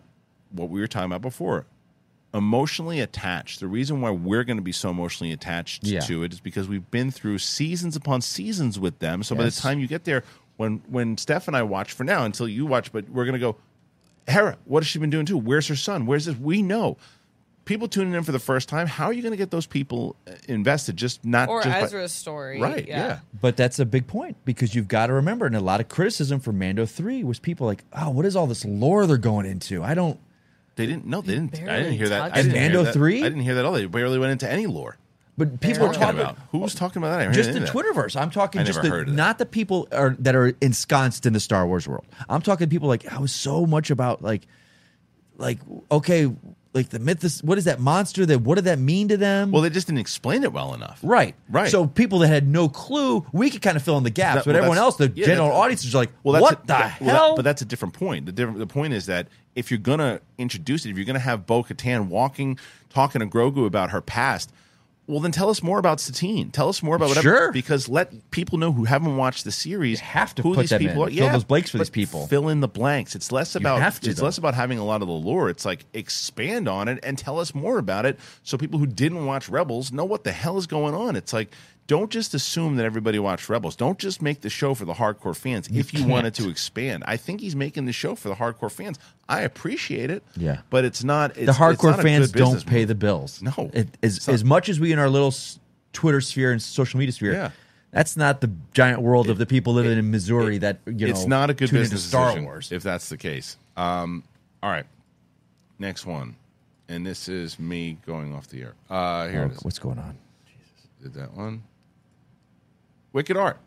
S1: what we were talking about before, emotionally attached. The reason why we're going to be so emotionally attached
S4: Yeah.
S1: to it is because we've been through seasons upon seasons with them. So by the time you get there, when when Steph and I watch for now until you watch, but we're going to go, Hera, what has she been doing too? Where's her son? Where's this? We know. People tuning in for the first time, how are you going to get those people uh, invested? Just not
S3: or
S1: just by-
S3: Ezra's story.
S1: right? Yeah.
S4: But that's a big point because you've got to remember, and a lot of criticism for Mando Three was people like, "Oh, what is all this lore they're going into?" I don't.
S1: They didn't. No, they didn't. I didn't hear that.
S3: touched
S1: I didn't
S4: it.
S1: hear
S4: Mando
S1: that.
S4: 3?
S1: I didn't hear that at all. They barely went into any lore.
S4: But people are
S1: talking about? who's talking about that?
S4: Just the. Twitterverse. I'm talking
S1: I
S4: just
S1: never
S4: the,
S1: heard of that.
S4: not the people are, that are ensconced in the Star Wars world. I'm talking people like I was so much about like, like okay, like the myth. Is, what is that monster? That what did that mean to them?
S1: Well, they just didn't explain it well enough.
S4: right,
S1: Right.
S4: So people that had no clue, we could kind of fill in the gaps.
S1: That-
S4: but
S1: well,
S4: everyone
S1: that's-
S4: else, the
S1: yeah,
S4: general audience, is like,
S1: Well, that's
S4: what
S1: a-
S4: the
S1: that- well, that-
S4: hell?
S1: but that's a different point. The different, the point is that if you're gonna introduce it, if you're gonna have Bo Katan walking, talking to Grogu about her past, Well, then tell us more about Satine. Tell us more about whatever.
S4: Sure.
S1: Because let people know who haven't watched the series
S4: You have to
S1: who
S4: put
S1: these
S4: them
S1: people
S4: in.
S1: are.
S4: Fill
S1: yeah,
S4: those blanks for these people.
S1: Fill in the blanks. It's less about
S4: have to,
S1: it's
S4: though.
S1: less about having a lot of the lore. It's like expand on it and tell us more about it, so people who didn't watch Rebels know what the hell is going on. It's like. Don't just assume that everybody watched Rebels. Don't just make the show for the hardcore fans. if you wanted to expand, I think he's making the show for the hardcore fans. I appreciate it.
S4: Yeah.
S1: but it's not. It's,
S4: the hardcore
S1: not
S4: fans don't pay the bills.
S1: No.
S4: It- as, as much as we in our little Twitter sphere and social media sphere,
S1: Yeah.
S4: that's not the giant world of the people living in Missouri that you know.
S1: it's not a good business
S4: Star
S1: decision
S4: Wars.
S1: if that's the case. Um, all right, next one, and this is me going off the air. Uh, here
S4: Oh,
S1: it is.
S4: what's going on?
S1: Jesus, did that one? Wicked Art.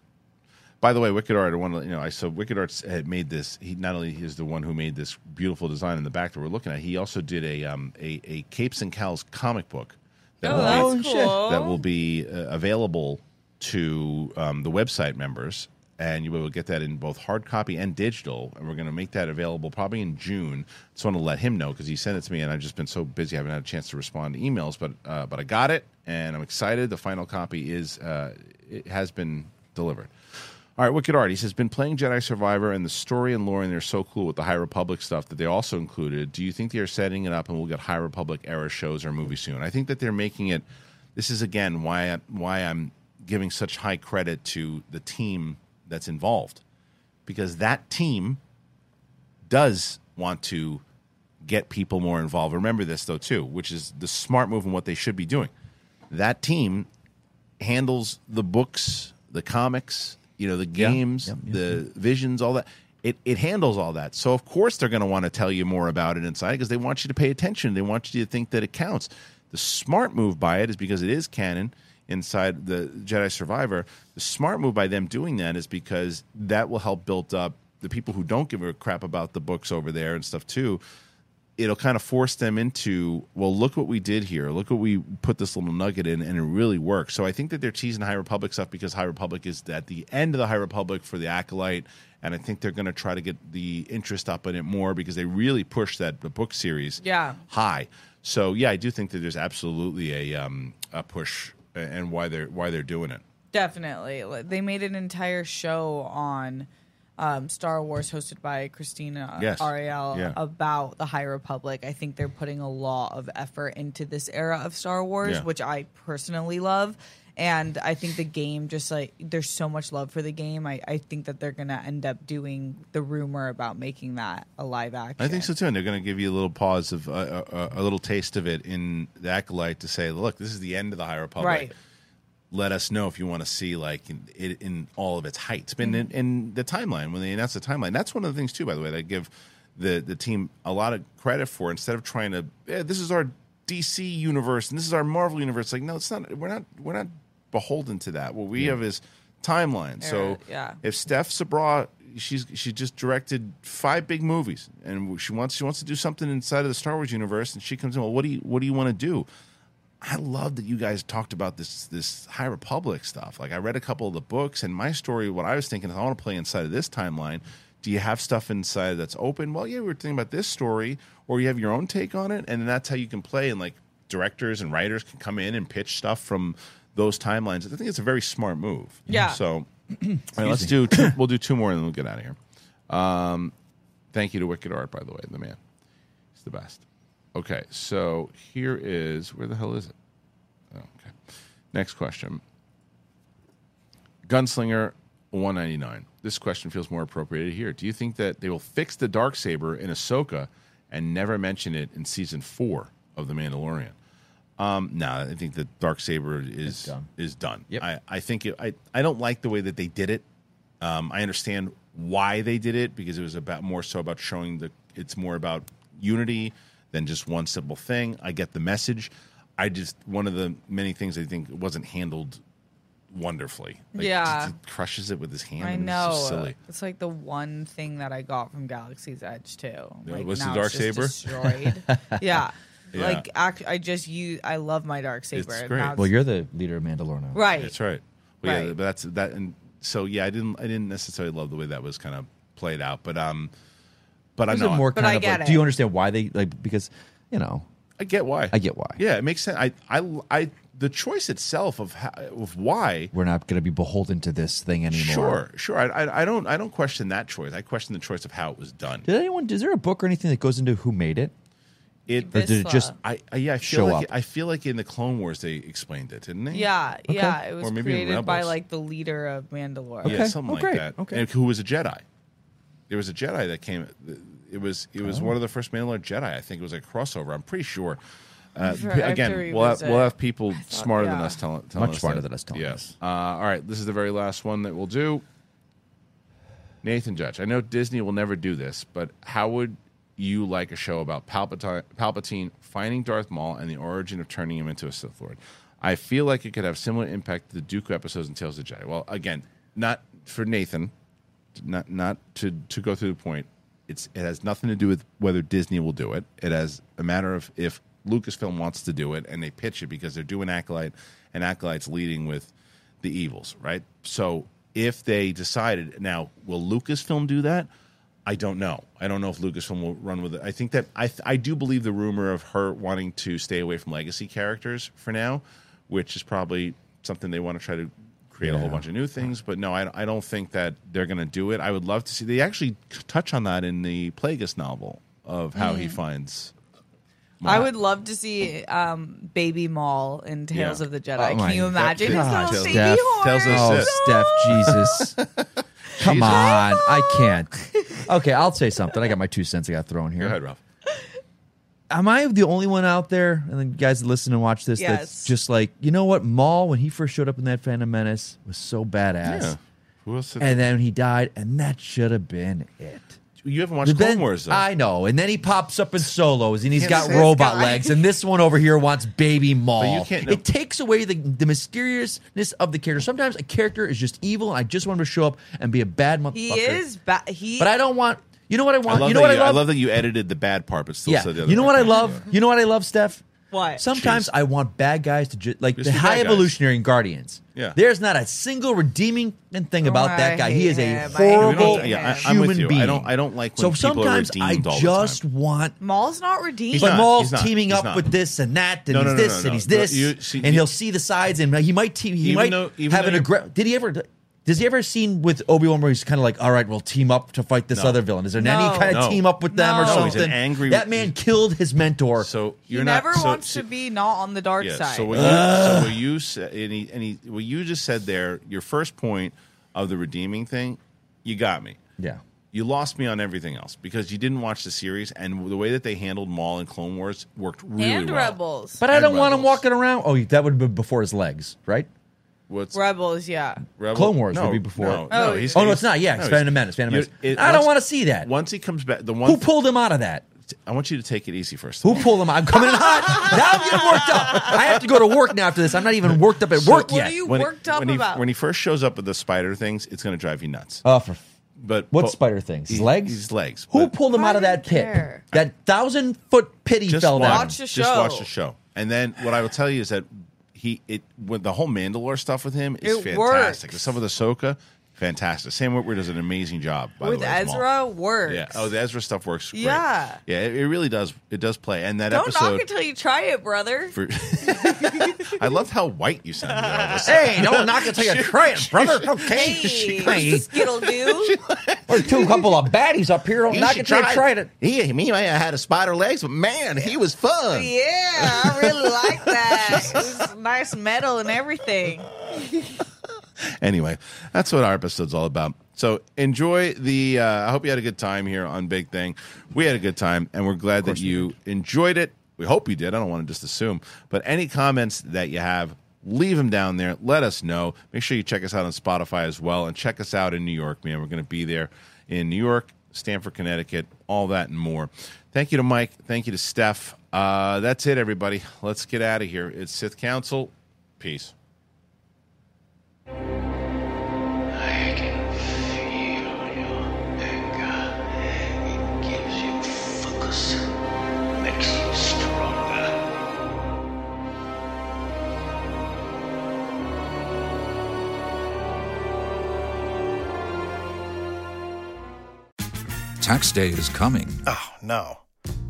S1: By the way, Wicked Art. I want to you know. I so Wicked Art had made this. He not only is the one who made this beautiful design in the back that we're looking at. He also did a um a, a Capes and Cows comic book that
S3: Oh,
S1: will be,
S3: cool.
S1: that will be uh, available to um, the website members, and you will get that in both hard copy and digital. And we're going to make that available probably in June. Just want to let him know because he sent it to me, and I've just been so busy, I haven't had a chance to respond to emails. But uh, but I got it, and I'm excited. The final copy is uh, it has been delivered. All right, Wicked Art. He says, been playing Jedi Survivor and the story and lore, and they're so cool with the High Republic stuff that they also included. Do you think they are setting it up and we'll get High Republic era shows or movies soon? I think that they're making it. This is again why why I'm giving such high credit to the team that's involved, because that team does want to get people more involved. Remember this though too, which is the smart move and what they should be doing. That team handles the books, the comics, you know, the games,
S4: Yep, yep,
S1: the visions, all that. It, it handles all that. So of course they're going to want to tell you more about it inside because they want you to pay attention. They want you to think that it counts. The smart move by it is because it is canon inside the Jedi Survivor. The smart move by them doing that is because that will help build up the people who don't give a crap about the books over there and stuff too it'll kind of force them into well look what we did here look what we put this little nugget in and it really works so i think that they're teasing high republic stuff because high republic is at the end of the high republic for the acolyte and i think they're going to try to get the interest up in it more because they really push that the book series
S3: Yeah.
S1: high so yeah i do think that there's absolutely a um, a push and why they're why they're doing it
S3: Definitely. They made an entire show on um, Star Wars hosted by Krystina
S1: Yes.
S3: Arielle
S1: Yeah.
S3: about the High Republic. I think they're putting a lot of effort into this era of Star Wars,
S1: Yeah.
S3: which I personally love. And I think the game just like there's so much love for the game. I, I think that they're gonna end up doing the rumor about making that a live action.
S1: I think so too, and they're going to give you a little pause of uh, a, a little taste of it in the acolyte to say, "Look, this is the end of the High Republic.
S3: Right.
S1: Let us know if you want to see like in, it in all of its heights." And in,
S3: Mm-hmm.
S1: in the timeline, when they announced the timeline, that's one of the things too. By the way, that I give the the team a lot of credit for. Instead of trying to, yeah, this is our DC universe and this is our Marvel universe. Like, no, it's not. We're not. We're not beholden to that. What we have is timeline. So
S3: yeah.
S1: if Steph Sabra, she's she just directed five big movies, and she wants she wants to do something inside of the Star Wars universe, and she comes in. Well, what do you what do you want to do? I love that you guys talked about this this High Republic stuff. Like I read a couple of the books, and my story. What I was thinking is, I want to play inside of this timeline. Do you have stuff inside that's open? Well, yeah, we were thinking about this story, or you have your own take on it, and that's how you can play. And like directors and writers can come in and pitch stuff from those timelines. I think it's a very smart move.
S3: Yeah.
S1: So all right, let's do two, we'll do two more and then we'll get out of here. Um, thank you to Wicked Art, by the way, the man. He's the best. Okay, so here is where the hell is it? Oh, okay. Next question. Gunslinger 199. This question feels more appropriate here. Do you think that they will fix the dark saber in Ahsoka and never mention it in season four of The Mandalorian? Um, no, I think the dark saber is
S4: done.
S1: is done.
S4: Yep.
S1: I, I think it, I I don't like the way that they did it. Um, I understand why they did it because it was about more so about showing the it's more about unity than just one simple thing. I get the message. I just one of the many things I think wasn't handled wonderfully. Like,
S3: Yeah.
S1: just- he crushes it with his hand.
S3: I know.
S1: It's silly.
S3: It's like the one thing that I got from Galaxy's Edge too.
S1: Yeah,
S3: Like
S1: was the dark saber?
S3: destroyed. yeah.
S1: Yeah.
S3: Like act, I just use. I love my dark saber.
S1: It's great.
S4: Well, you're the leader of Mandalore now.
S3: right.
S1: That's right. Well, Yeah,
S3: Right.
S1: but that's that, and so yeah, I didn't I didn't necessarily love the way that was kind of played out, but um, but I
S4: Is
S1: know
S4: it more
S3: But
S4: kind
S3: I
S4: of
S3: get
S4: like, do you understand why they like because you know
S1: I get why.
S4: I get why.
S1: Yeah, it makes sense. I I I the choice itself of how, of why.
S4: We're not going to be beholden to this thing anymore.
S1: Sure, sure. I, I, I don't I don't question that choice. I question the choice of how it was done.
S4: Did anyone? Is there a book or anything that goes into who made it?
S1: It
S4: Or did it just?
S1: Uh, I, I yeah I
S4: Show
S1: feel like
S4: up.
S1: I feel like in the Clone Wars they explained it, didn't they?
S3: Yeah, yeah. It was
S1: Or maybe
S3: created by like the leader of Mandalore.
S1: Yeah, something
S4: Oh,
S1: like
S4: great.
S1: that.
S4: Okay.
S1: And who was a Jedi? There was a Jedi that came. It was it
S4: Oh.
S1: was one of the first Mandalore Jedi. I think it was a crossover. I'm pretty sure. Uh,
S3: sure.
S1: p-
S3: I have to
S1: again, we'll have, we'll have people smarter than us telling, telling
S4: Much
S1: us
S4: smarter
S1: that.
S4: than us telling
S1: yes. Uh, all right, this is the very last one that we'll do. Nathan Judge. I know Disney will never do this, but how would you like a show about Palpatine, Palpatine finding Darth Maul and the origin of turning him into a Sith Lord? I feel like it could have similar impact to the Dooku episodes in Tales of the Jedi. Well, again, not for Nathan, not not to to go through the point. It's it has nothing to do with whether Disney will do it. It has a matter of if Lucasfilm wants to do it and they pitch it because they're doing Acolyte and Acolyte's leading with the evils, right? So if they decided now, will Lucasfilm do that? I don't know. I don't know if Lucasfilm will run with it. I think that I I do believe the rumor of her wanting to stay away from legacy characters for now, which is probably something they want to try to create a whole bunch of new things. But no, I, I don't think that they're going to do it. I would love to see. They actually touch on that in the Plagueis novel of how he finds.
S3: I would love to see um, Baby Maul in Tales
S1: Yeah.
S3: of the Jedi.
S4: Oh
S3: Can you imagine his
S1: God.
S3: little
S1: Tales-
S3: baby
S1: Steph-
S3: horn?
S1: Tales of
S4: Oh,
S1: Sith.
S4: Steph, Jesus. Come on. I can't. Okay, I'll say something. I got my two cents I got thrown here.
S1: Go ahead, Ralph.
S4: Am I the only one out there, and then guys that listen and watch this,
S3: Yes.
S4: that's just like, you know what? Maul, when he first showed up in that Phantom Menace, was so badass.
S1: Yeah. Who else? did-
S4: And then he died, and that should have been it.
S1: you haven't watched
S4: But
S1: Clone
S4: then-
S1: Wars though.
S4: I know. And then he pops up in solos and he's
S1: Can't
S4: got
S1: say-
S4: robot
S3: guy.
S4: legs. And this one over here wants baby Maul.
S1: But you can't- no.
S4: It takes away the, the mysteriousness of the character. Sometimes a character is just evil and I just want him to show up and be a bad motherfucker.
S3: He is. bad. he.
S4: But I don't want. You know what I
S1: I
S4: want?
S1: love
S4: you know
S1: that
S4: what
S1: you,
S4: I love?
S1: that you edited the bad part, but still
S4: yeah.
S1: said the other
S4: You know what I
S1: part.
S4: love? You know what I love, Steph?
S3: What?
S4: Sometimes
S1: Jeez.
S4: I want bad guys to just like
S1: Just
S4: the high evolutionary in Guardians.
S1: Yeah.
S4: There's not a single redeeming thing about
S3: Oh,
S4: that guy. He is a
S3: him. I hate
S4: horrible.
S1: Yeah, I-
S4: human
S1: I'm with you. I
S4: being.
S1: don't- I don't like
S4: so
S1: when people are
S4: sometimes I
S1: redeemed all the
S4: just
S1: time.
S4: want
S3: Maul's not redeemed.
S1: He's
S4: but
S1: not.
S4: Maul's
S1: not.
S4: teaming up
S1: not.
S4: with this and that, and
S1: No,
S4: he's
S1: no, no,
S4: this
S1: no,
S4: and he's
S1: No,
S4: this,
S1: you- see,
S4: and
S1: you-
S4: he'll see the sides, and he might team. He might
S1: though-
S4: have an
S1: you're-
S4: aggressive. Did he ever? Does he ever seen with Obi Wan where he's kind of like, all right, we'll team up to fight this
S1: No.
S4: other villain? Is there
S3: No.
S4: any kind of
S1: No.
S4: team up with them or
S3: No.
S1: No, he's
S4: something?
S1: an angry-
S4: that man killed his mentor.
S1: So
S3: he
S1: you're
S3: never
S1: not, so,
S3: wants
S1: so-
S3: to be not on the dark
S1: Yeah.
S3: side.
S1: So what you, so what you said, and, he, and he, what you just said there, your first point of the redeeming thing, you got me.
S4: yeah.
S1: You lost me on everything else because you didn't watch the series, and the way that they handled Maul and Clone Wars worked really
S3: and
S1: well.
S3: Rebels.
S4: But I
S1: And
S4: don't want him
S1: Rebels.
S4: walking around. Oh, that would have been before his legs, right?
S1: What's
S3: Rebels, yeah.
S1: Rebel?
S4: Clone Wars
S1: no,
S4: would be before.
S1: No,
S3: Oh,
S1: no, he's,
S4: Oh, no, it's not. Yeah, it's
S1: he's-
S4: Phantom Menace, Phantom
S1: you-
S4: Menace.
S1: it-
S4: I don't want to see that.
S1: Once he comes back, the one
S4: Who pulled him out of that?
S1: I want you to take it easy first.
S4: Who pulled him out? I'm coming in hot. Now I'm getting worked up. I have to go to work now after this. I'm not even worked up at work
S3: What
S4: yet.
S3: are you
S1: when
S3: worked
S1: he,
S3: up
S1: when he,
S3: about?
S1: When he first shows up with the spider things, it's going to drive you nuts.
S4: Oh, for
S1: But
S4: what
S1: but-
S4: spider things? His legs?
S1: His legs.
S4: Who pulled him
S3: I
S4: out of that
S3: didn't
S4: pit?
S3: care.
S4: That thousand foot pit he
S1: just
S4: fell down.
S3: Watch the show.
S1: Just watch the show, and then what I will tell you is that he it with the whole Mandalore stuff with him is
S3: It
S1: fantastic.
S3: works.
S1: The stuff with Ahsoka, fantastic. Sam Witwer does an amazing job. By
S3: With
S1: the way, as Maul.
S3: Ezra, works.
S1: Yeah. Oh, the Ezra stuff works. Great.
S3: Yeah.
S1: Yeah. It, it really does. It does play. And that
S3: Don't
S1: episode.
S3: knock until you try it, brother.
S1: for, I loved how white you sounded. all of a.
S4: Hey, don't knock until you try it, brother. Okay.
S3: Hey, Skittle do.
S4: We're two couple of baddies up here. Don't
S1: You
S4: knock
S1: should
S4: it you
S1: try it.
S4: tried it.
S1: He, me, I had a spider legs, but man, he was fun.
S3: Yeah, I really like that. It was nice metal and everything.
S1: anyway, that's what our episode's all about. So enjoy the. Uh, I hope you had a good time here on Big Thing. We had a good time, and we're glad that you enjoyed it. We hope you did. I don't want to just assume, but any comments that you have, leave them down there. Let us know. Make sure you check us out on Spotify as well, and check us out in New York, man. We're going to be there in New York, Stamford, Connecticut, all that and more. Thank you to Mike. Thank you to Steph. Uh, that's it, everybody. Let's get out of here. It's Sith Council. Peace.
S2: Focus, makes you stronger.
S5: Tax day is coming.
S6: Oh, no.